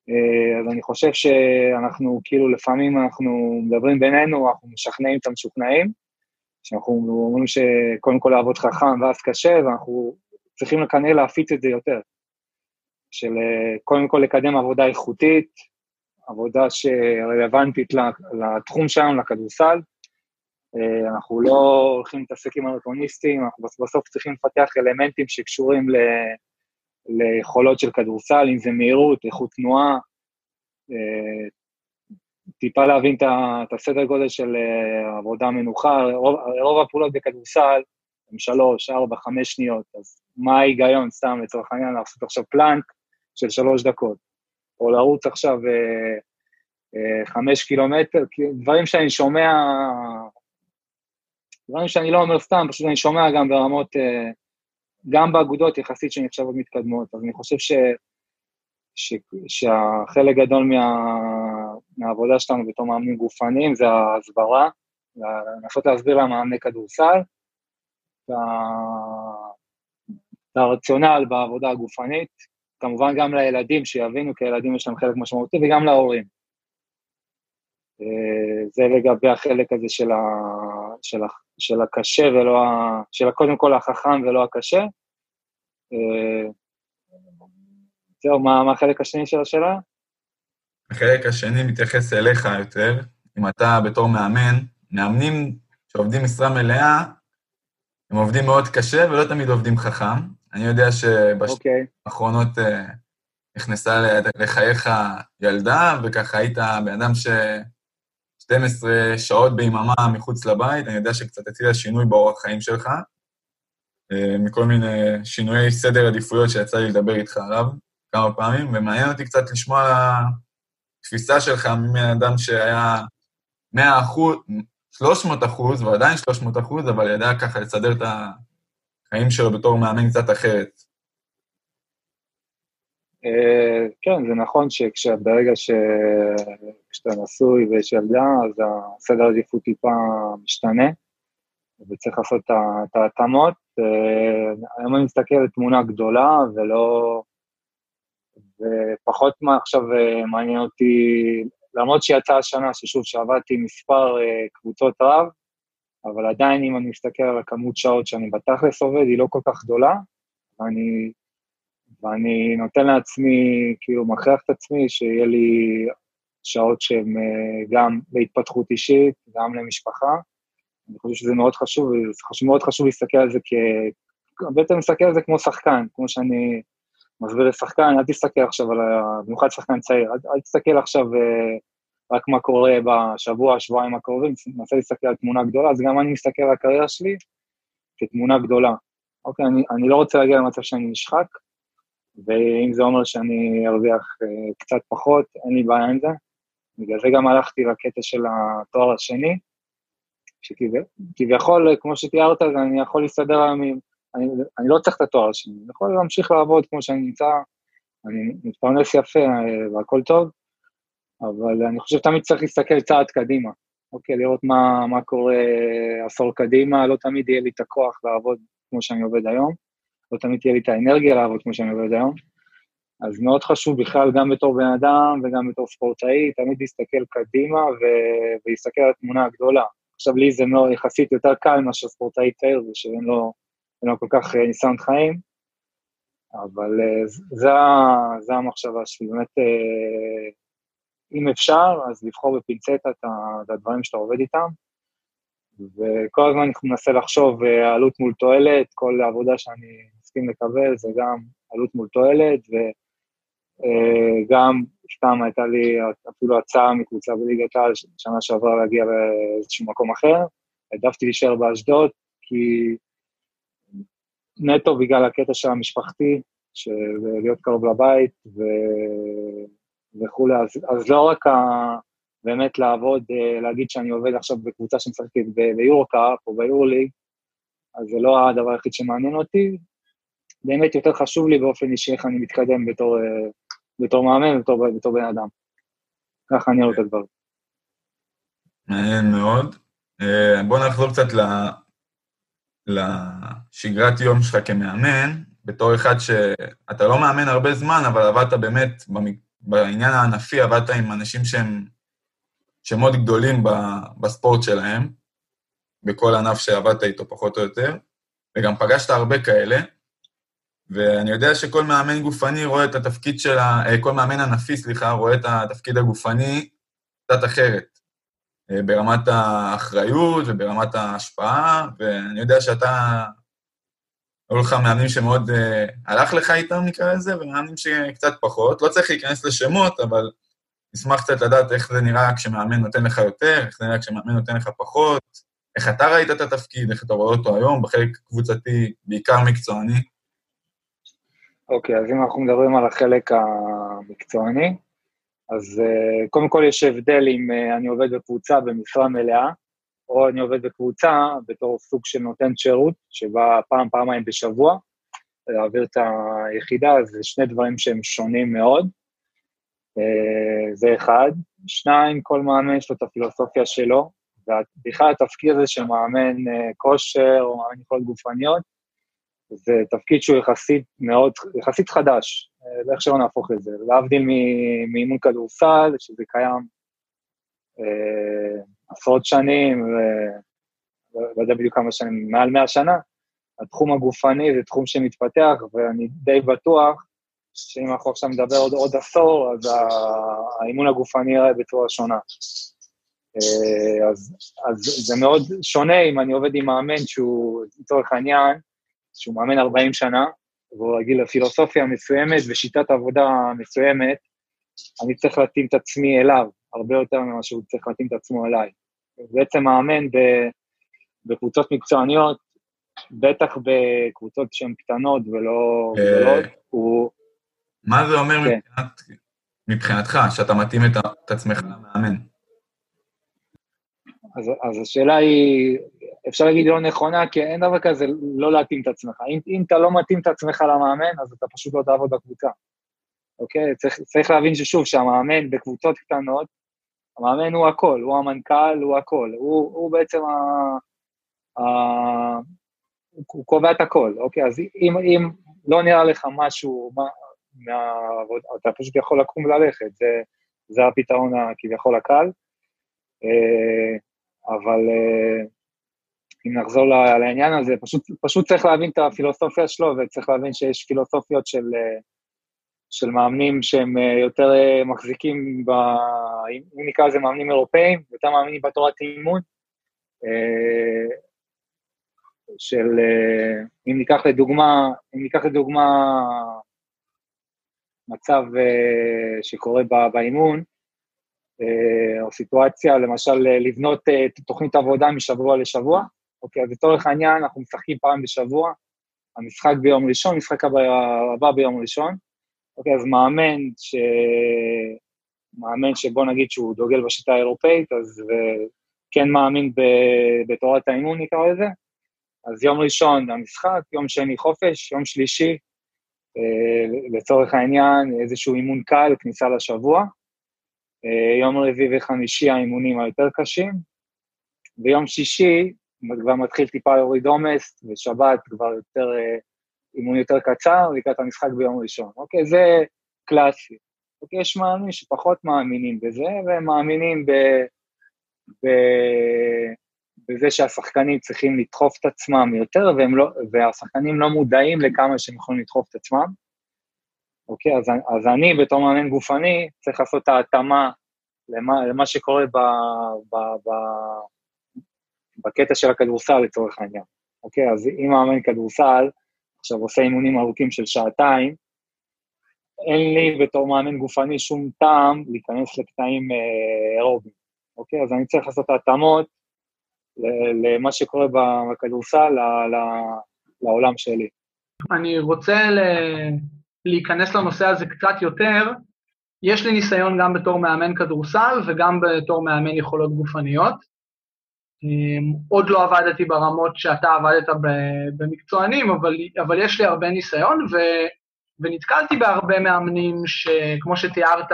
אה, אז אני חושב שאנחנו, כאילו, לפעמים אנחנו מדברים בינינו, אנחנו משכנעים את המשוכנעים, שאנחנו אומרים שקודם כל לעבוד חכם ואז קשה, ואנחנו צריכים כנראה להפיץ את זה יותר. של אה, קודם כל לקדם עבודה איכותית, עבודה שרלוונטית לתחום שלנו, לכדורסל. אה, אנחנו לא הולכים להתעסק עם מרתוניסטים, אנחנו בסוף צריכים לפתח אלמנטים שקשורים ל... ליכולות של כדורסל, אם זה מהירות, איכות תנועה, אה, טיפה להבין את הסדר גודל של אה, עבודה מנוחה. רוב, רוב הפעולות בכדורסל הם שלוש, ארבע, חמש שניות, אז מה ההיגיון, סתם לצורך העניין, לעשות עכשיו פלנק של שלוש דקות? או לרוץ עכשיו אה, אה, חמש קילומטר, דברים שאני שומע, דברים שאני לא אומר סתם, פשוט אני שומע גם ברמות, אה, גם באגודות יחסית שנחשבות מתקדמות, אז אני חושב ש, ש, שהחלק גדול מה, מהעבודה שלנו בתור מאמנים גופניים זה ההסברה, לנסות להסביר למאמני כדורסל, את הרציונל בעבודה הגופנית, כמובן גם לילדים, שיבינו, כי הילדים יש להם חלק משמעותי, וגם להורים. אה, זה לגבי החלק הזה של, ה, של, ה, של הקשה ולא ה... של קודם כל החכם ולא הקשה. אה, זהו, מה, מה החלק השני של השאלה? החלק השני מתייחס אליך יותר. אם אתה בתור מאמן, מאמנים שעובדים משרה מלאה, הם עובדים מאוד קשה ולא תמיד עובדים חכם. אני יודע שבשנים האחרונות okay. uh, נכנסה לחייך ילדה, וככה היית בן אדם ש... 12 שעות ביממה מחוץ לבית, אני יודע שקצת הצילה שינוי באורח חיים שלך, uh, מכל מיני שינויי סדר עדיפויות שיצא לי לדבר איתך עליו כמה פעמים, ומעניין אותי קצת לשמוע תפיסה שלך מבן אדם שהיה 100 אחוז, 300 אחוז, ועדיין 300 אחוז, אבל ידע ככה לסדר את. החיים שלו בתור מאמן קצת אחרת. אה, כן, זה נכון שברגע שאתה נשוי ויש ילדה, אז הסדר עדיפות טיפה משתנה, וצריך לעשות את ההתאמות. היום אני מסתכל על תמונה גדולה ולא... ופחות מה עכשיו מעניין אותי, למרות שיצאה השנה ששוב, שעבדתי מספר קבוצות רב, אבל עדיין אם אני מסתכל על הכמות שעות שאני בתכלס עובד, היא לא כל כך גדולה, ואני, ואני נותן לעצמי, כאילו מכריח את עצמי, שיהיה לי שעות שהן אה, גם להתפתחות אישית, גם למשפחה. אני חושב שזה מאוד חשוב, וזה מאוד חשוב להסתכל על זה כ... בעצם להסתכל על זה כמו שחקן, כמו שאני מסביר לשחקן, אל תסתכל עכשיו על ה... במיוחד שחקן צעיר, אל, אל תסתכל עכשיו אה, רק מה קורה בשבוע, שבועיים הקרובים, ננסה להסתכל על תמונה גדולה, אז גם אני מסתכל על הקריירה שלי כתמונה גדולה. אוקיי, אני, אני לא רוצה להגיע למצב שאני נשחק, ואם זה אומר שאני ארוויח אה, קצת פחות, אין לי בעיה עם זה. בגלל זה גם הלכתי לקטע של התואר השני, שכביכול, כמו שתיארת, אני יכול להסתדר היום עם... אני, אני לא צריך את התואר השני, אני יכול להמשיך לעבוד כמו שאני נמצא, אני מתפרנס יפה אה, והכל טוב, אבל אני חושב שתמיד צריך להסתכל צעד קדימה, אוקיי, לראות מה, מה קורה עשור קדימה, לא תמיד יהיה לי את הכוח לעבוד כמו שאני עובד היום, לא תמיד תהיה לי את האנרגיה לעבוד כמו שאני עובד היום, אז מאוד חשוב בכלל, גם בתור בן אדם וגם בתור ספורטאי, תמיד להסתכל קדימה ו- ולהסתכל על התמונה הגדולה. עכשיו, לי זה מאוד יחסית יותר קל מאשר ספורטאי צעיר, ושאין לו, לו כל כך אה, ניסיון חיים, אבל אה, זה, זה המחשבה שלי, באמת, אה, אם אפשר, אז לבחור בפינצטה את הדברים שאתה עובד איתם, וכל הזמן אני מנסה לחשוב עלות מול תועלת, כל עבודה שאני מסכים לקבל זה גם עלות מול תועלת, וגם סתם הייתה לי אפילו הצעה מקבוצה בליגת העל שנה שעברה להגיע לאיזשהו מקום אחר, העדפתי להישאר באשדוד, כי נטו בגלל הקטע של המשפחתי, של להיות קרוב לבית ו... וכולי, אז, אז לא רק ה... באמת לעבוד, אה, להגיד שאני עובד עכשיו בקבוצה שמשחקת ביורו-קאפ או ביורו-ליג, אז זה לא הדבר היחיד שמעניין אותי. באמת יותר חשוב לי באופן אישי איך אני מתקדם בתור, אה, בתור מאמן ובתור בתור בן אדם. ככה אני רואה את הדבר. מעניין מאוד. אה, בוא נחזור קצת ל... לשגרת יום שלך כמאמן, בתור אחד שאתה לא מאמן הרבה זמן, אבל עבדת באמת, בעניין הענפי עבדת עם אנשים שהם שמות גדולים בספורט שלהם, בכל ענף שעבדת איתו פחות או יותר, וגם פגשת הרבה כאלה, ואני יודע שכל מאמן גופני רואה את התפקיד של ה... אה, כל מאמן ענפי, סליחה, רואה את התפקיד הגופני קצת אחרת, אה, ברמת האחריות וברמת ההשפעה, ואני יודע שאתה... היו לך מאמנים שמאוד uh, הלך לך איתם, נקרא לזה, ומאמנים שקצת פחות. לא צריך להיכנס לשמות, אבל נשמח קצת לדעת איך זה נראה כשמאמן נותן לך יותר, איך זה נראה כשמאמן נותן לך פחות, איך אתה ראית את התפקיד, איך אתה רואה אותו היום, בחלק קבוצתי, בעיקר מקצועני. אוקיי, okay, אז אם אנחנו מדברים על החלק המקצועני, אז uh, קודם כל יש הבדל אם uh, אני עובד בקבוצה במשרה מלאה, או אני עובד בקבוצה בתור סוג של נותן שירות, שבא פעם, פעמיים בשבוע, להעביר את היחידה, זה שני דברים שהם שונים מאוד. אה, זה אחד. שניים, כל מאמן יש לו את הפילוסופיה שלו, ובכלל התפקיד הזה של מאמן אה, כושר או מאמן יכולות גופניות, זה תפקיד שהוא יחסית מאוד, יחסית חדש, אה, איך שלא נהפוך את זה. להבדיל מאימון כדורסל, שזה קיים עשרות שנים, ולא יודע בדיוק כמה שנים, מעל מאה שנה, התחום הגופני זה תחום שמתפתח, ואני די בטוח שאם אנחנו עכשיו נדבר עוד, עוד עשור, אז האימון הגופני יראה בצורה שונה. אה, אז, אז זה מאוד שונה אם אני עובד עם מאמן שהוא, לצורך העניין, שהוא מאמן 40 שנה, והוא רגיל לפילוסופיה מסוימת ושיטת עבודה מסוימת, אני צריך להתאים את עצמי אליו, הרבה יותר ממה שהוא צריך להתאים את עצמו אליי. בעצם מאמן בקבוצות מקצועניות, בטח בקבוצות שהן קטנות ולא אה, גדולות, הוא... מה זה אומר כן. מבחינת, מבחינתך, שאתה מתאים את, את עצמך למאמן? אז, אז השאלה היא, אפשר להגיד לא נכונה, כי אין דבר כזה לא להתאים את עצמך. אם, אם אתה לא מתאים את עצמך למאמן, אז אתה פשוט לא תעבוד בקבוצה. אוקיי? צריך, צריך להבין ששוב, שהמאמן בקבוצות קטנות, המאמן הוא הכל, הוא המנכ"ל, הוא הכל. הוא, הוא בעצם ה, ה, הוא קובע את הכל, אוקיי? אז אם, אם לא נראה לך משהו מה, מהעבודה, אתה פשוט יכול לקום וללכת, זה, זה הפתרון הכביכול הקל. אה, אבל אה, אם נחזור לעניין הזה, פשוט, פשוט צריך להבין את הפילוסופיה שלו, וצריך להבין שיש פילוסופיות של, אה, של מאמנים שהם יותר מחזיקים, ב, אם נקרא לזה מאמנים אירופאים, יותר מאמינים בתורת אימון, של, אם ניקח לדוגמה, אם ניקח לדוגמה מצב שקורה באימון, אה, או סיטואציה, למשל אה, לבנות אה, תוכנית עבודה משבוע לשבוע, אוקיי, אז לצורך העניין אנחנו משחקים פעם בשבוע, המשחק ביום ראשון, משחק הבא ביום ראשון, אוקיי, אז מאמן ש... מאמן שבוא נגיד שהוא דוגל בשיטה האירופאית, אז כן מאמין ב... בתורת האימון נקרא לזה, אז יום ראשון המשחק, יום שני חופש, יום שלישי, לצורך העניין, איזשהו אימון קל, כניסה לשבוע, אה, יום רביעי וחמישי האימונים היותר קשים, ויום שישי כבר מתחיל טיפה להוריד עומס, ושבת כבר יותר, אה, אימון יותר קצר, לקראת המשחק ביום ראשון. אוקיי, זה קלאסי. אוקיי, יש מאמינים שפחות מאמינים בזה, והם מאמינים ב, ב, בזה שהשחקנים צריכים לדחוף את עצמם יותר, והם לא, והשחקנים לא מודעים לכמה שהם יכולים לדחוף את עצמם. אוקיי? אז, אז אני בתור מאמן גופני צריך לעשות את ההתאמה למה, למה שקורה ב, ב, ב, בקטע של הכדורסל לצורך העניין. אוקיי? אז אם מאמן כדורסל עכשיו עושה אימונים ארוכים של שעתיים, אין לי בתור מאמן גופני שום טעם להיכנס לקטעים אה, אירובים, אוקיי? אז אני צריך לעשות התאמות למה שקורה בכדורסל לעולם שלי. אני רוצה. להיכנס לנושא הזה קצת יותר, יש לי ניסיון גם בתור מאמן כדורסל וגם בתור מאמן יכולות גופניות. אמ, עוד לא עבדתי ברמות שאתה עבדת במקצוענים, אבל, אבל יש לי הרבה ניסיון, ו, ונתקלתי בהרבה מאמנים שכמו שתיארת,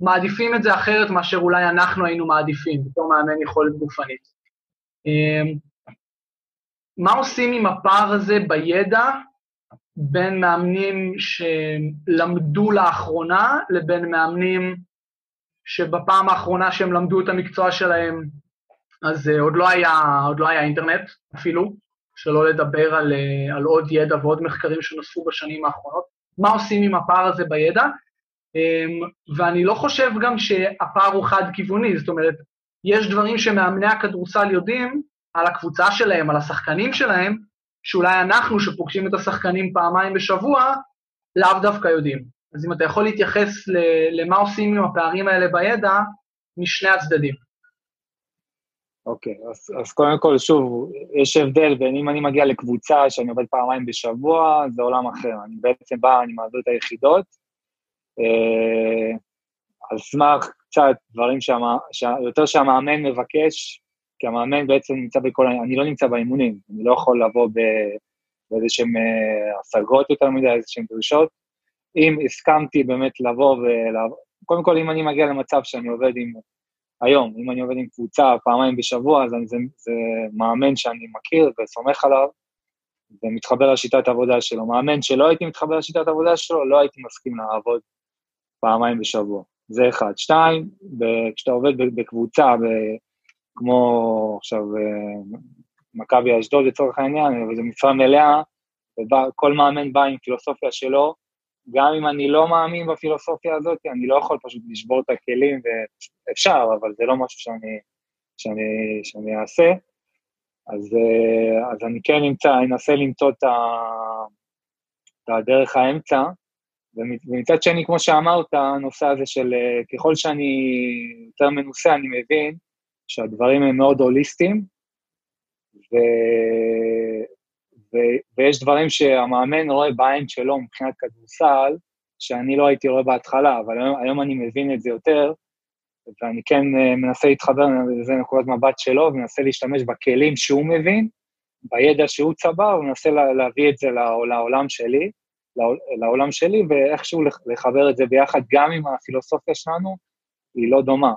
מעדיפים את זה אחרת מאשר אולי אנחנו היינו מעדיפים בתור מאמן יכולת גופנית. אמ, מה עושים עם הפער הזה בידע בין מאמנים שלמדו לאחרונה לבין מאמנים שבפעם האחרונה שהם למדו את המקצוע שלהם, אז uh, עוד, לא היה, עוד לא היה אינטרנט אפילו, שלא לדבר על, uh, על עוד ידע ועוד מחקרים שנוספו בשנים האחרונות. מה עושים עם הפער הזה בידע? Um, ואני לא חושב גם שהפער הוא חד-כיווני, זאת אומרת, יש דברים שמאמני הכדורסל יודעים על הקבוצה שלהם, על השחקנים שלהם, שאולי אנחנו, שפוגשים את השחקנים פעמיים בשבוע, לאו דווקא יודעים. אז אם אתה יכול להתייחס למה עושים עם הפערים האלה בידע, משני הצדדים. אוקיי, אז, אז קודם כל, שוב, יש הבדל בין אם אני מגיע לקבוצה שאני עובד פעמיים בשבוע, זה עולם אחר. אני בעצם בא, אני מעביר את היחידות, אה, על סמך קצת דברים שמה, ש... יותר שהמאמן מבקש, כי המאמן בעצם נמצא בכל, אני לא נמצא באימונים, אני לא יכול לבוא באיזה שהן אה, השגות יותר מדי, איזה שהן דרישות. אם הסכמתי באמת לבוא ול... קודם כל, אם אני מגיע למצב שאני עובד עם, היום, אם אני עובד עם קבוצה פעמיים בשבוע, אז אני, זה, זה מאמן שאני מכיר וסומך עליו, ומתחבר לשיטת העבודה שלו. מאמן שלא הייתי מתחבר לשיטת העבודה שלו, לא הייתי מסכים לעבוד פעמיים בשבוע. זה אחד. שתיים, כשאתה עובד בקבוצה, כמו עכשיו אה, מכבי אשדוד לצורך העניין, וזו משרה מלאה, וכל מאמן בא עם פילוסופיה שלו, גם אם אני לא מאמין בפילוסופיה הזאת, אני לא יכול פשוט לשבור את הכלים, ואפשר, אבל זה לא משהו שאני, שאני, שאני אעשה. אז, אה, אז אני כן נמצא, אנסה למצוא את, ה, את הדרך האמצע, ומצד שני, כמו שאמרת, הנושא הזה של אה, ככל שאני יותר מנוסה, אני מבין שהדברים הם מאוד הוליסטיים, ו... ויש דברים שהמאמן רואה בעין שלו מבחינת כדורסל, שאני לא הייתי רואה בהתחלה, אבל היום, היום אני מבין את זה יותר, ואני כן uh, מנסה להתחבר לזה נקודת מבט שלו, ומנסה להשתמש בכלים שהוא מבין, בידע שהוא צבר, ומנסה לה, להביא את זה לעולם שלי, לעולם שלי, ואיכשהו לחבר את זה ביחד גם עם הפילוסופיה שלנו, היא לא דומה.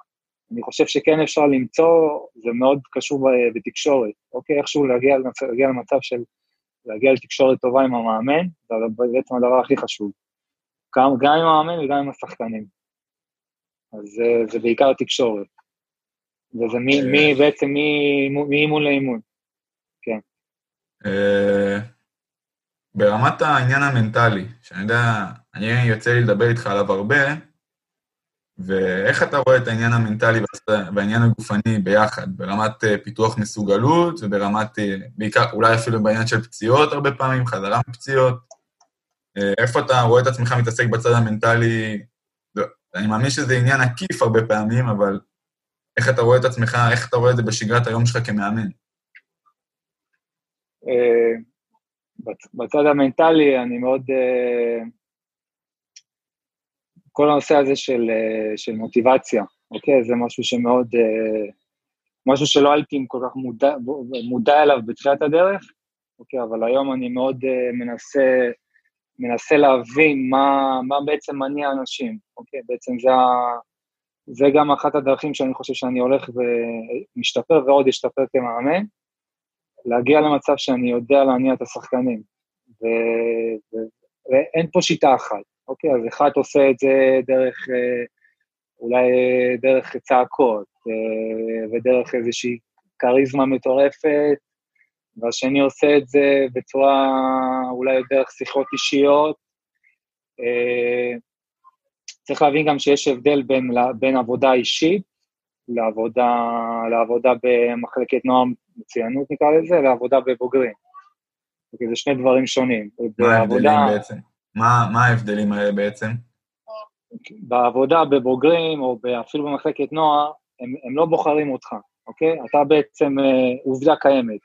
אני חושב שכן אפשר למצוא, זה מאוד קשור בתקשורת, אוקיי? איכשהו להגיע, להגיע למצב של להגיע לתקשורת טובה עם המאמן, זה בעצם הדבר הכי חשוב. גם, גם עם המאמן וגם עם השחקנים. אז זה, זה בעיקר תקשורת. וזה מי, מי בעצם, מאימון לאימון. כן. ברמת העניין המנטלי, שאני יודע, אני יוצא לי לדבר איתך עליו הרבה, ואיך אתה רואה את העניין המנטלי והעניין הגופני ביחד, ברמת אה, פיתוח מסוגלות וברמת, אה, בעיקר, אולי אפילו בעניין של פציעות הרבה פעמים, חזרה מפציעות. אה, איפה אתה רואה את עצמך מתעסק בצד המנטלי? לא, אני מאמין שזה עניין עקיף הרבה פעמים, אבל איך אתה רואה את עצמך, איך אתה רואה את זה בשגרת היום שלך כמאמן? בצד המנטלי אני מאוד... כל הנושא הזה של, אה, של מוטיבציה, אוקיי? זה משהו שמאוד, אה, משהו שלא הייתי כל כך מודע, מודע אליו בתחילת הדרך, אוקיי? אבל היום אני מאוד אה, מנסה, מנסה להבין מה, מה בעצם מניע אנשים, אוקיי? בעצם זה, זה גם אחת הדרכים שאני חושב שאני הולך ומשתפר ועוד אשתפר כמאמן, להגיע למצב שאני יודע להניע את השחקנים. ו, ו, ואין פה שיטה אחת, אוקיי, אז אחד עושה את זה דרך, אה, אולי דרך צעקות, אה, ודרך איזושהי כריזמה מטורפת, והשני עושה את זה בצורה, אולי דרך שיחות אישיות. אה, צריך להבין גם שיש הבדל בין, בין עבודה אישית לעבודה, לעבודה במחלקת נוער מצוינות, נקרא לזה, לעבודה בבוגרים. אוקיי, זה שני דברים שונים. מה ההבדלים בעצם? מה, מה ההבדלים האלה בעצם? בעבודה בבוגרים, או אפילו במחלקת נוער, הם, הם לא בוחרים אותך, אוקיי? אתה בעצם אה, עובדה קיימת.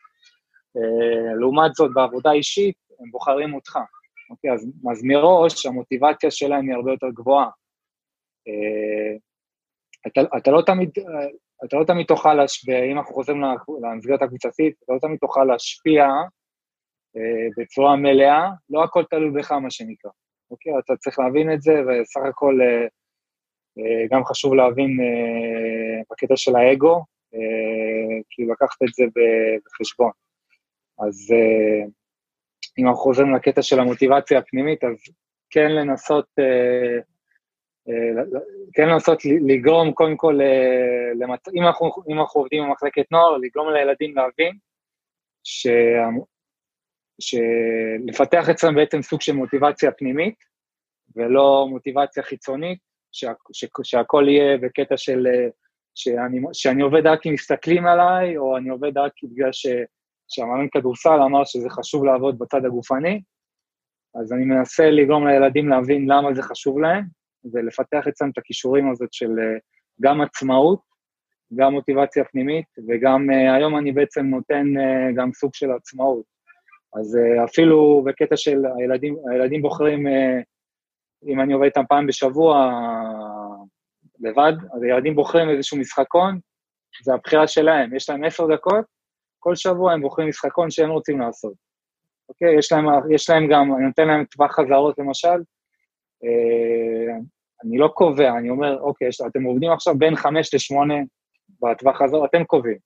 אה, לעומת זאת, בעבודה אישית, הם בוחרים אותך. אוקיי, אז, אז מראש המוטיבציה שלהם היא הרבה יותר גבוהה. אה, אתה, אתה לא תמיד, אתה לא תמיד תוכל להשפיע, אם אנחנו חוזרים למסגרת הקבוצתית, אתה לא תמיד תוכל להשפיע אה, בצורה מלאה, לא הכל תלוי בך, מה שנקרא. אוקיי? אתה צריך להבין את זה, וסך הכל אה, אה, גם חשוב להבין בקטע של האגו, כאילו לקחת את זה בחשבון. אז אם אנחנו חוזרים לקטע של המוטיבציה הפנימית, אז כן לנסות, כן לנסות לגרום קודם כל, למצ... אם, אנחנו, אם אנחנו עובדים במחלקת נוער, לגרום לילדים להבין לפתח אצלם בעצם סוג של מוטיבציה פנימית, ולא מוטיבציה חיצונית, שה, ש, שהכל יהיה בקטע של שאני, שאני עובד רק כי מסתכלים עליי, או אני עובד רק בגלל ש, שהמאמן כדורסל אמר שזה חשוב לעבוד בצד הגופני, אז אני מנסה לגרום לילדים להבין למה זה חשוב להם, ולפתח אצלם את הכישורים הזאת של גם עצמאות, גם מוטיבציה פנימית, וגם היום אני בעצם נותן גם סוג של עצמאות. אז אה, אפילו בקטע של הילדים, הילדים בוחרים, אה, אם אני עובד איתם פעם בשבוע לבד, אז הילדים בוחרים איזשהו משחקון, זה הבחירה שלהם. יש להם עשר דקות, כל שבוע הם בוחרים משחקון שהם רוצים לעשות. אוקיי? יש להם, יש להם גם, אני נותן להם טווח חזרות למשל, אה, אני לא קובע, אני אומר, אוקיי, אתם עובדים עכשיו בין חמש לשמונה בטווח חזרות, אתם קובעים.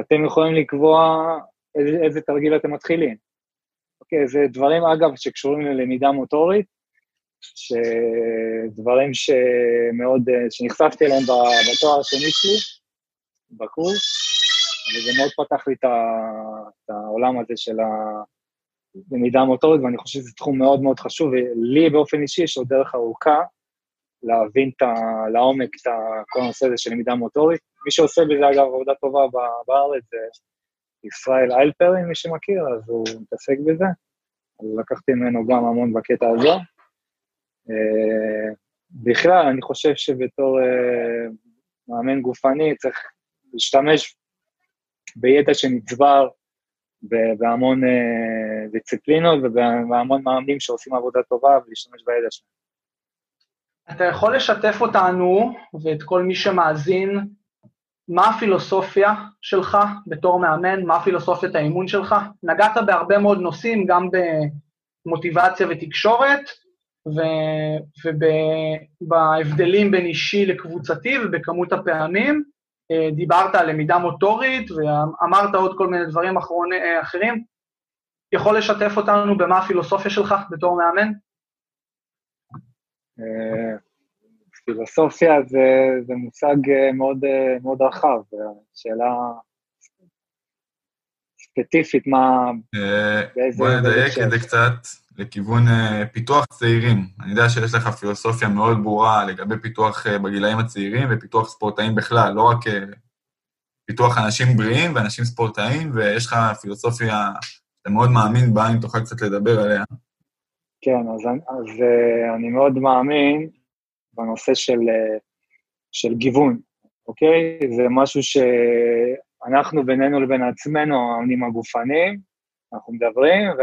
אתם יכולים לקבוע איזה, איזה תרגיל אתם מתחילים. אוקיי, זה דברים, אגב, שקשורים ללמידה מוטורית, שדברים שמאוד, שנחשפתי אליהם בתואר השני שלי, בקורס, וזה מאוד פתח לי את, העולם הזה של הלמידה המוטורית, ואני חושב שזה תחום מאוד מאוד חשוב, ולי באופן אישי יש עוד דרך ארוכה להבין את ה, לעומק את כל הנושא הזה של למידה מוטורית. מי שעושה בזה, אגב, עבודה טובה בארץ זה ישראל איילפרי, מי שמכיר, אז הוא מתעסק בזה. אז לקחתי ממנו גם המון בקטע הזה. אה, בכלל, אני חושב שבתור אה, מאמן גופני צריך להשתמש בידע שנצבר בהמון אה, דיסציפלינות ובהמון מאמנים שעושים עבודה טובה ולהשתמש בידע שלהם. אתה יכול לשתף אותנו ואת כל מי שמאזין מה הפילוסופיה שלך בתור מאמן, מה פילוסופיית האימון שלך? נגעת בהרבה מאוד נושאים, גם במוטיבציה ותקשורת, ובהבדלים בין אישי לקבוצתי ובכמות הפעמים. אה, דיברת על למידה מוטורית, ואמרת עוד כל מיני דברים אחרון, אה, אחרים. יכול לשתף אותנו במה הפילוסופיה שלך בתור מאמן? פילוסופיה זה, זה מושג מאוד, מאוד רחב, שאלה ספציפית, מה... באיזה... בוא נדייק את זה קצת לכיוון פיתוח צעירים. אני יודע שיש לך פילוסופיה מאוד ברורה לגבי פיתוח בגילאים הצעירים ופיתוח ספורטאים בכלל, לא רק פיתוח אנשים בריאים ואנשים ספורטאים, ויש לך פילוסופיה שאתה מאוד מאמין בה, אם תוכל קצת לדבר עליה. כן, אז, אז אני מאוד מאמין בנושא של, uh, של גיוון, אוקיי? זה משהו שאנחנו בינינו לבין עצמנו, העונים הגופניים, אנחנו מדברים, ו,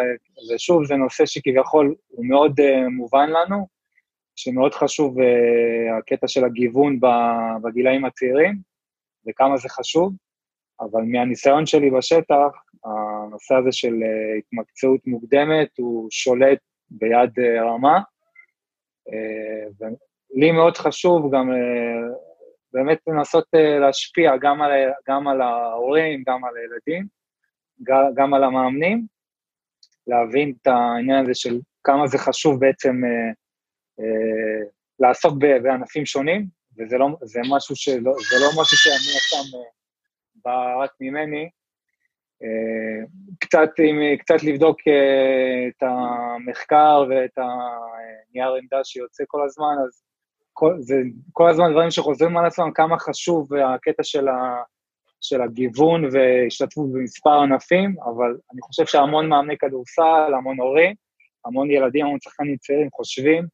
ושוב, זה נושא שכביכול הוא מאוד uh, מובן לנו, שמאוד חשוב uh, הקטע של הגיוון בגילאים הצעירים. וכמה זה חשוב, אבל מהניסיון שלי בשטח, הנושא הזה של אה, התמקצעות מוקדמת הוא שולט ביד אה, רמה. אה, ולי מאוד חשוב גם באמת לנסות להשפיע גם על, גם על ההורים, גם על הילדים, גם על המאמנים, להבין את העניין הזה של כמה זה חשוב בעצם לעסוק בענפים שונים, וזה לא, זה משהו שלא, זה לא משהו שאני אה, בא רק ממני. אה, קצת, קצת לבדוק אה, את המחקר ואת הנייר עמדה שיוצא כל הזמן, אז זה כל הזמן דברים שחוזרים על עצמם, כמה חשוב הקטע של, ה, של הגיוון והשתתפות במספר ענפים, אבל אני חושב שהמון מאמני כדורסל, המון הורים, המון ילדים, המון שחקנים צעירים חושבים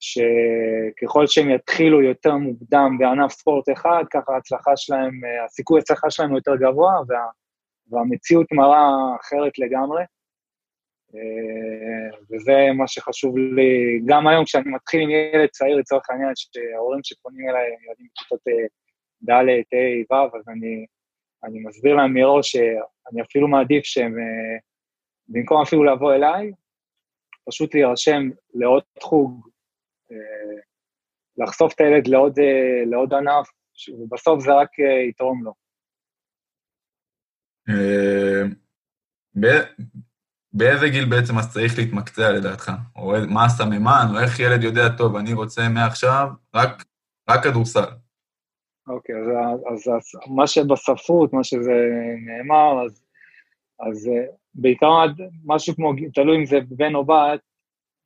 שככל שהם יתחילו יותר מוקדם בענף ספורט אחד, ככה ההצלחה שלהם, הסיכוי ההצלחה שלהם הוא יותר גבוה, וה, והמציאות מראה אחרת לגמרי. אה, וזה מה שחשוב לי, גם היום כשאני מתחיל עם ילד צעיר, לצורך העניין, שההורים שפונים אליי, ילדים בכיתות אה, ד', ה', ו', אז אני, אני מסביר להם מראש שאני אפילו מעדיף שהם, אה, במקום אפילו לבוא אליי, פשוט להירשם לעוד חוג לחשוף את הילד לעוד, לעוד ענף, ובסוף זה רק יתרום לו. באיזה גיל בעצם אז צריך להתמקצע לדעתך? או מה הסממן, או איך ילד יודע, טוב, אני רוצה מעכשיו רק, כדורסל. אוקיי, אז, אז, אז מה שבספרות, מה שזה נאמר, אז, אז בעיקר משהו כמו, תלוי אם זה בן או בת,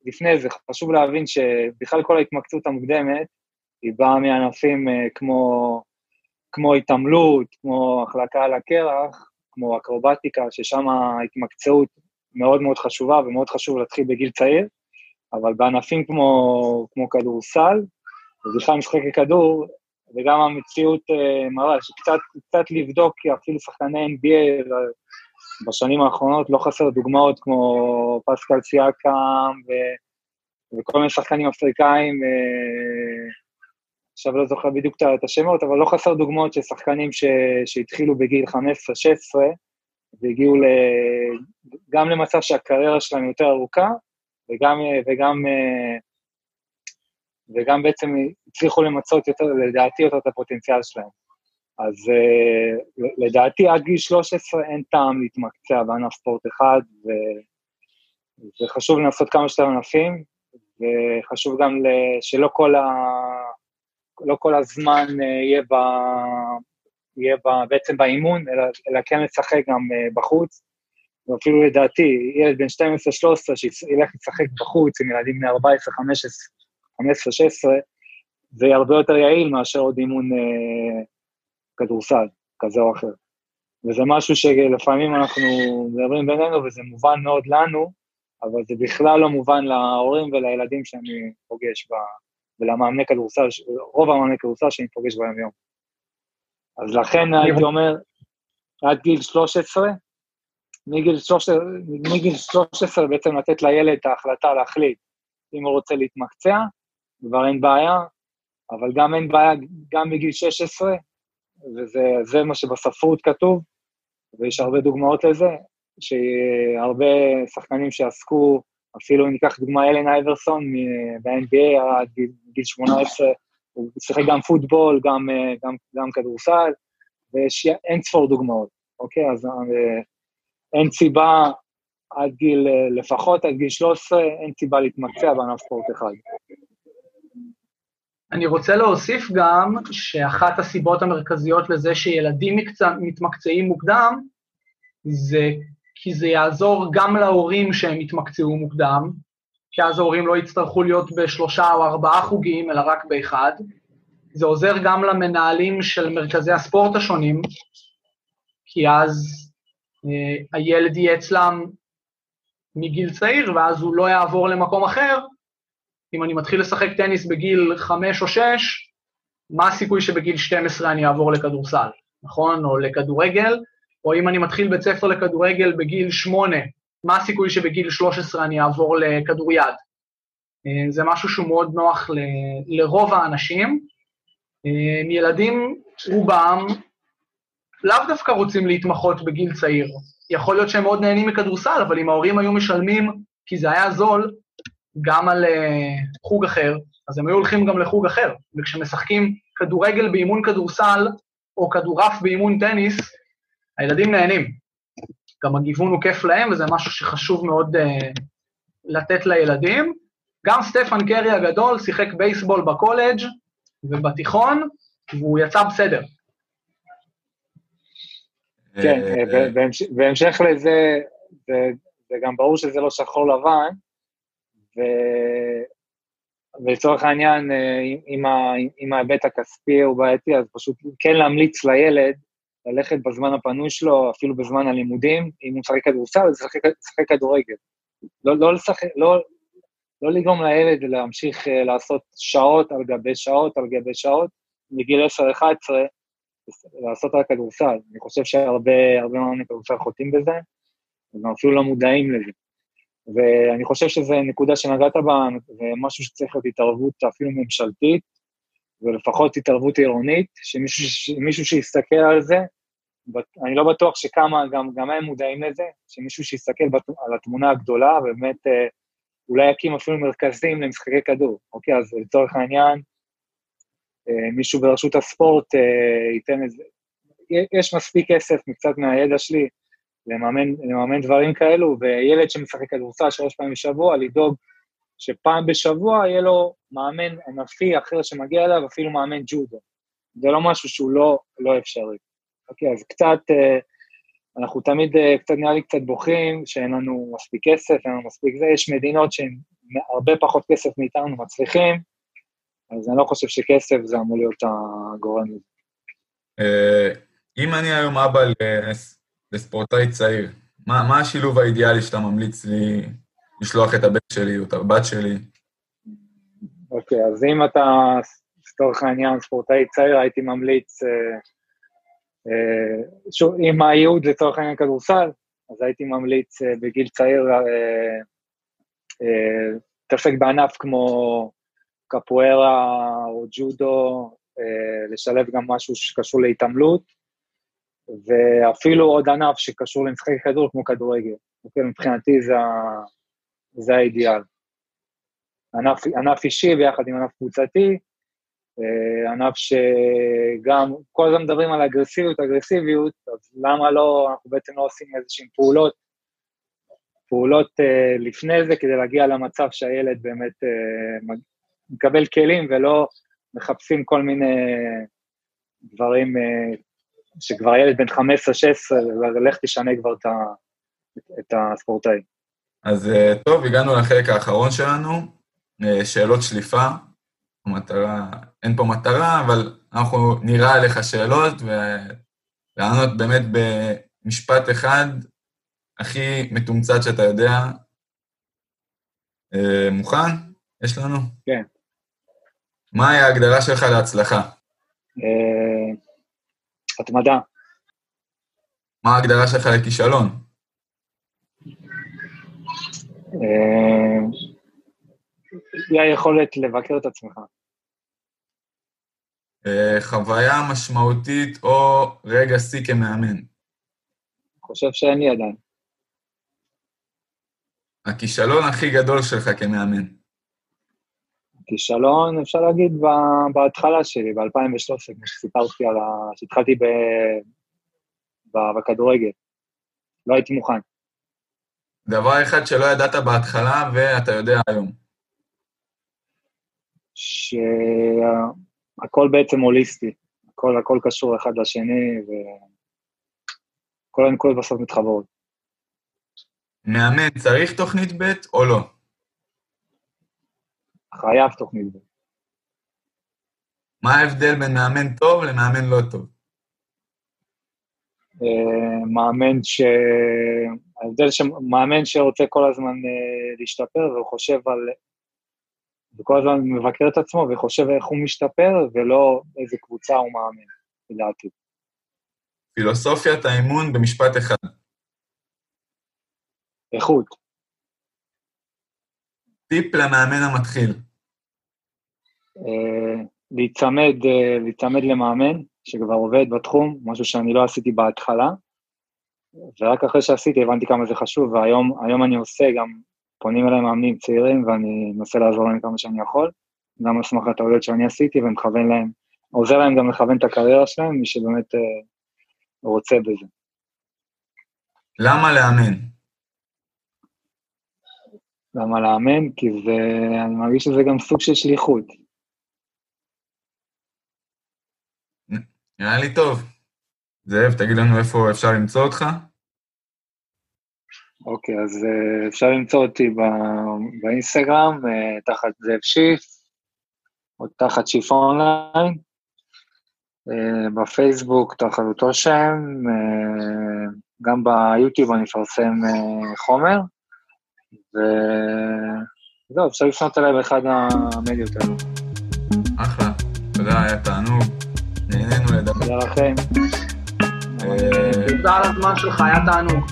לפני זה, חשוב להבין שבכלל כל ההתמקצות המוקדמת, היא באה מענפים אה, כמו, כמו התעמלות, כמו החלקה על הקרח, כמו אקרובטיקה, ששם ההתמקצעות מאוד מאוד חשובה ומאוד חשוב להתחיל בגיל צעיר, אבל בענפים כמו, כמו כדורסל, ובכלל משחקי כדור, וגם המציאות אה, מראה שקצת לבדוק, כי אפילו שחקני NBA בשנים האחרונות לא חסר דוגמאות כמו פסקל סיאקם ו... וכל מיני שחקנים אפריקאים, אה, עכשיו לא זוכר בדיוק את השמות, אבל לא חסר דוגמאות של שחקנים. שהתחילו בגיל 15-16 והגיעו. גם למצב שהקריירה שלהם יותר ארוכה, וגם, וגם, אה, וגם בעצם הצליחו למצות יותר, לדעתי, יותר את הפוטנציאל שלהם. אז uh, לדעתי עד גיל 13 אין טעם להתמקצע בענף ספורט אחד, ו... וחשוב לנסות כמה שיותר ענפים, וחשוב גם שלא כל, ה... לא כל הזמן אה, יהיה, ב... יהיה ב... בעצם באימון, אלא, אלא כן לשחק גם uh, בחוץ. ואפילו לדעתי, ילד בן 12-13 שילך לשחק בחוץ עם ילדים בני 14, 15, 15, 16, זה הרבה יותר יעיל מאשר עוד אימון uh, כדורסל, כזה או אחר. וזה משהו שלפעמים אנחנו מדברים בינינו, וזה מובן מאוד לנו, אבל זה בכלל לא מובן להורים ולילדים שאני פוגש, ב... ולמאמני כדורסל, רוב המאמני כדורסל שאני פוגש ביום יום. אז לכן הייתי אומר, עד גיל 13, מגיל 13, מגיל 13 בעצם לתת לילד את ההחלטה להחליט אם הוא רוצה להתמקצע, כבר אין בעיה, אבל גם אין בעיה, גם בגיל 16, וזה מה שבספרות כתוב, ויש הרבה דוגמאות לזה, שהרבה שחקנים שעסקו, אפילו אם ניקח דוגמה אלן אייברסון ב-NBA עד גיל 18, הוא שיחק גם פוטבול, גם, גם, גם כדורסל, ויש אין ספור דוגמאות, אוקיי? אז אה, אין סיבה, עד גיל, לפחות עד גיל 13, אין סיבה להתמקצע בענף ספורט אחד. אני רוצה להוסיף גם שאחת הסיבות המרכזיות לזה שילדים מקצע, מתמקצעים מוקדם, זה כי זה יעזור גם להורים שהם יתמקצעו מוקדם, כי אז ההורים לא יצטרכו להיות בשלושה או ארבעה חוגים, אלא רק באחד. זה עוזר גם למנהלים של מרכזי הספורט השונים, כי אז אה, הילד יהיה אצלם מגיל צעיר, ואז הוא לא יעבור למקום אחר. אם אני מתחיל לשחק טניס בגיל חמש או שש, מה הסיכוי שבגיל 12 אני אעבור לכדורסל, נכון? או לכדורגל, או אם אני מתחיל בית ספר לכדורגל בגיל שמונה, מה הסיכוי שבגיל 13 אני אעבור לכדוריד? אה, זה משהו שהוא מאוד נוח ל, לרוב האנשים. אה, ילדים, רובם, לאו דווקא רוצים להתמחות בגיל צעיר. יכול להיות שהם מאוד נהנים מכדורסל, אבל אם ההורים היו משלמים, כי זה היה זול, גם על uh, חוג אחר, אז הם היו הולכים גם לחוג אחר. וכשמשחקים כדורגל באימון כדורסל, או כדורעף באימון טניס, הילדים נהנים. גם הגיוון הוא כיף להם, וזה משהו שחשוב מאוד uh, לתת לילדים. גם סטפן קרי הגדול שיחק בייסבול בקולג' ובתיכון, והוא יצא בסדר. כן, אה, בהמשך לזה, זה גם ברור שזה לא שחור לבן, ולצורך העניין, אם ההיבט הכספי הוא בעייתי, אז פשוט כן להמליץ לילד ללכת בזמן הפנוי שלו, אפילו בזמן הלימודים, אם הוא משחק כדורסל, אז לשחק כדורגל. לא, לא, לשחק, לא, לא לגרום לילד להמשיך אה, לעשות שעות על גבי שעות על גבי שעות, מגיל 10-11, לעשות רק כדורסל. אני חושב שהרבה מאמני כדורסל חוטאים בזה, הם אפילו לא מודעים לזה. ואני חושב שזו נקודה שנגעת בה, זה משהו שצריך להיות התערבות אפילו ממשלתית, ולפחות התערבות עירונית, שמישהו, שמישהו שיסתכל על זה, אני לא בטוח שכמה, גם, גם הם מודעים לזה, שמישהו שיסתכל על התמונה הגדולה, ובאמת אה, אולי יקים אפילו מרכזים למשחקי כדור. אוקיי, אז לצורך העניין, אה, מישהו ברשות הספורט אה, ייתן איזה... יש מספיק כסף מקצת מהידע שלי לממן, לממן דברים כאלו, וילד שמשחק כדורסל שלוש פעמים בשבוע, לדאוג שפעם בשבוע יהיה לו מאמן ענפי אחר שמגיע אליו, אפילו מאמן ג'ודו. זה לא משהו שהוא לא, לא אפשרי. אוקיי, אז קצת, אה, אנחנו תמיד קצת נראה לי קצת בוכים שאין לנו מספיק כסף, אין לנו מספיק זה, יש מדינות שהן הרבה פחות כסף מאיתנו מצליחים, אז אני לא חושב שכסף זה אמור להיות הגורם לזה. אה, אם אני היום אבא לספורטאי צעיר, מה השילוב האידיאלי שאתה ממליץ לי לשלוח את הבן שלי או את הבת שלי? אוקיי, אז אם אתה, לצורך העניין, ספורטאי צעיר, הייתי ממליץ, אה, אה, שוב, אם הייעוד לצורך העניין כדורסל, אז הייתי ממליץ אה, בגיל צעיר להתעסק אה, אה, בענף כמו קפוארה או ג'ודו, אה, לשלב גם משהו שקשור להתעמלות, ואפילו עוד ענף שקשור למשחקי כדור כמו כדורגל. אוקיי, מבחינתי זה, זה האידיאל. ענף, ענף אישי ביחד עם ענף קבוצתי, אה, ענף שגם, כל הזמן מדברים על אגרסיביות, אגרסיביות, אז למה לא, אנחנו בעצם לא עושים איזשהן פעולות, פעולות uh, לפני זה כדי להגיע למצב שהילד באמת uh, מקבל כלים ולא מחפשים כל מיני דברים אה, שכבר ילד בן 15-16, ולך תשנה כבר את הספורטאי. אז אה, טוב, הגענו לחלק האחרון שלנו, אה, שאלות שליפה. המטרה, אין פה מטרה, אבל אנחנו נראה עליך שאלות ולענות באמת במשפט אחד הכי מתומצת שאתה יודע. מוכן? יש לנו? כן. מהי ההגדרה שלך להצלחה? אה, התמדה. מה ההגדרה שלך לכישלון? אה, היא היכולת לבקר את עצמך. אה, חוויה משמעותית או רגע שיא כמאמן? חושב שאין לי עדיין. הכישלון הכי גדול שלך כמאמן? כישלון, אפשר להגיד, בהתחלה שלי, ב-2013, כמו שסיפרתי על ה... שהתחלתי ב... ב... בכדורגל. לא הייתי מוכן. דבר אחד שלא ידעת בהתחלה ואתה יודע היום. שהכל בעצם הוליסטי, הכל, הכל קשור אחד לשני, וכל הנקודות בסוף מתחברות. מאמן צריך תוכנית ב' או לא? חייב תוכנית ב'. מה ההבדל בין מאמן טוב למאמן לא טוב? אה, מאמן ש... ההבדל שמאמן שרוצה כל הזמן uh, להשתפר והוא חושב על... וכל הזמן מבקר את עצמו וחושב איך הוא משתפר, ולא איזה קבוצה הוא מאמן, לדעתי. פילוסופיית האימון במשפט אחד. איכות. טיפ למאמן המתחיל. Uh, להיצמד, uh, להיצמד למאמן שכבר עובד בתחום, משהו שאני לא עשיתי בהתחלה, ורק אחרי שעשיתי הבנתי כמה זה חשוב, והיום אני עושה גם, פונים אליי מאמנים צעירים ואני מנסה לעזור להם כמה שאני יכול, גם על סמך הטעויות שאני עשיתי ומכוון להם, עוזר להם גם לכוון את הקריירה שלהם, מי שבאמת אה, רוצה בזה. למה לאמן? למה לאמן? כי זה, אני מרגיש שזה גם סוג של שליחות. נראה לי טוב. זאב, תגיד לנו איפה אפשר למצוא אותך. אוקיי, אז uh, אפשר למצוא אותי באינסטגרם, uh, תחת זאב שיף, או תחת שיף אונליין, uh, בפייסבוק תחת אותו שם, גם ביוטיוב אני מפרסם חומר, וזהו, אפשר לפנות אליי באחד המדיות האלו. אחלה, תודה, היה תענוג. נהנינו לדבר. תודה לכם. אה, תודה על הזמן שלך, היה תענוג.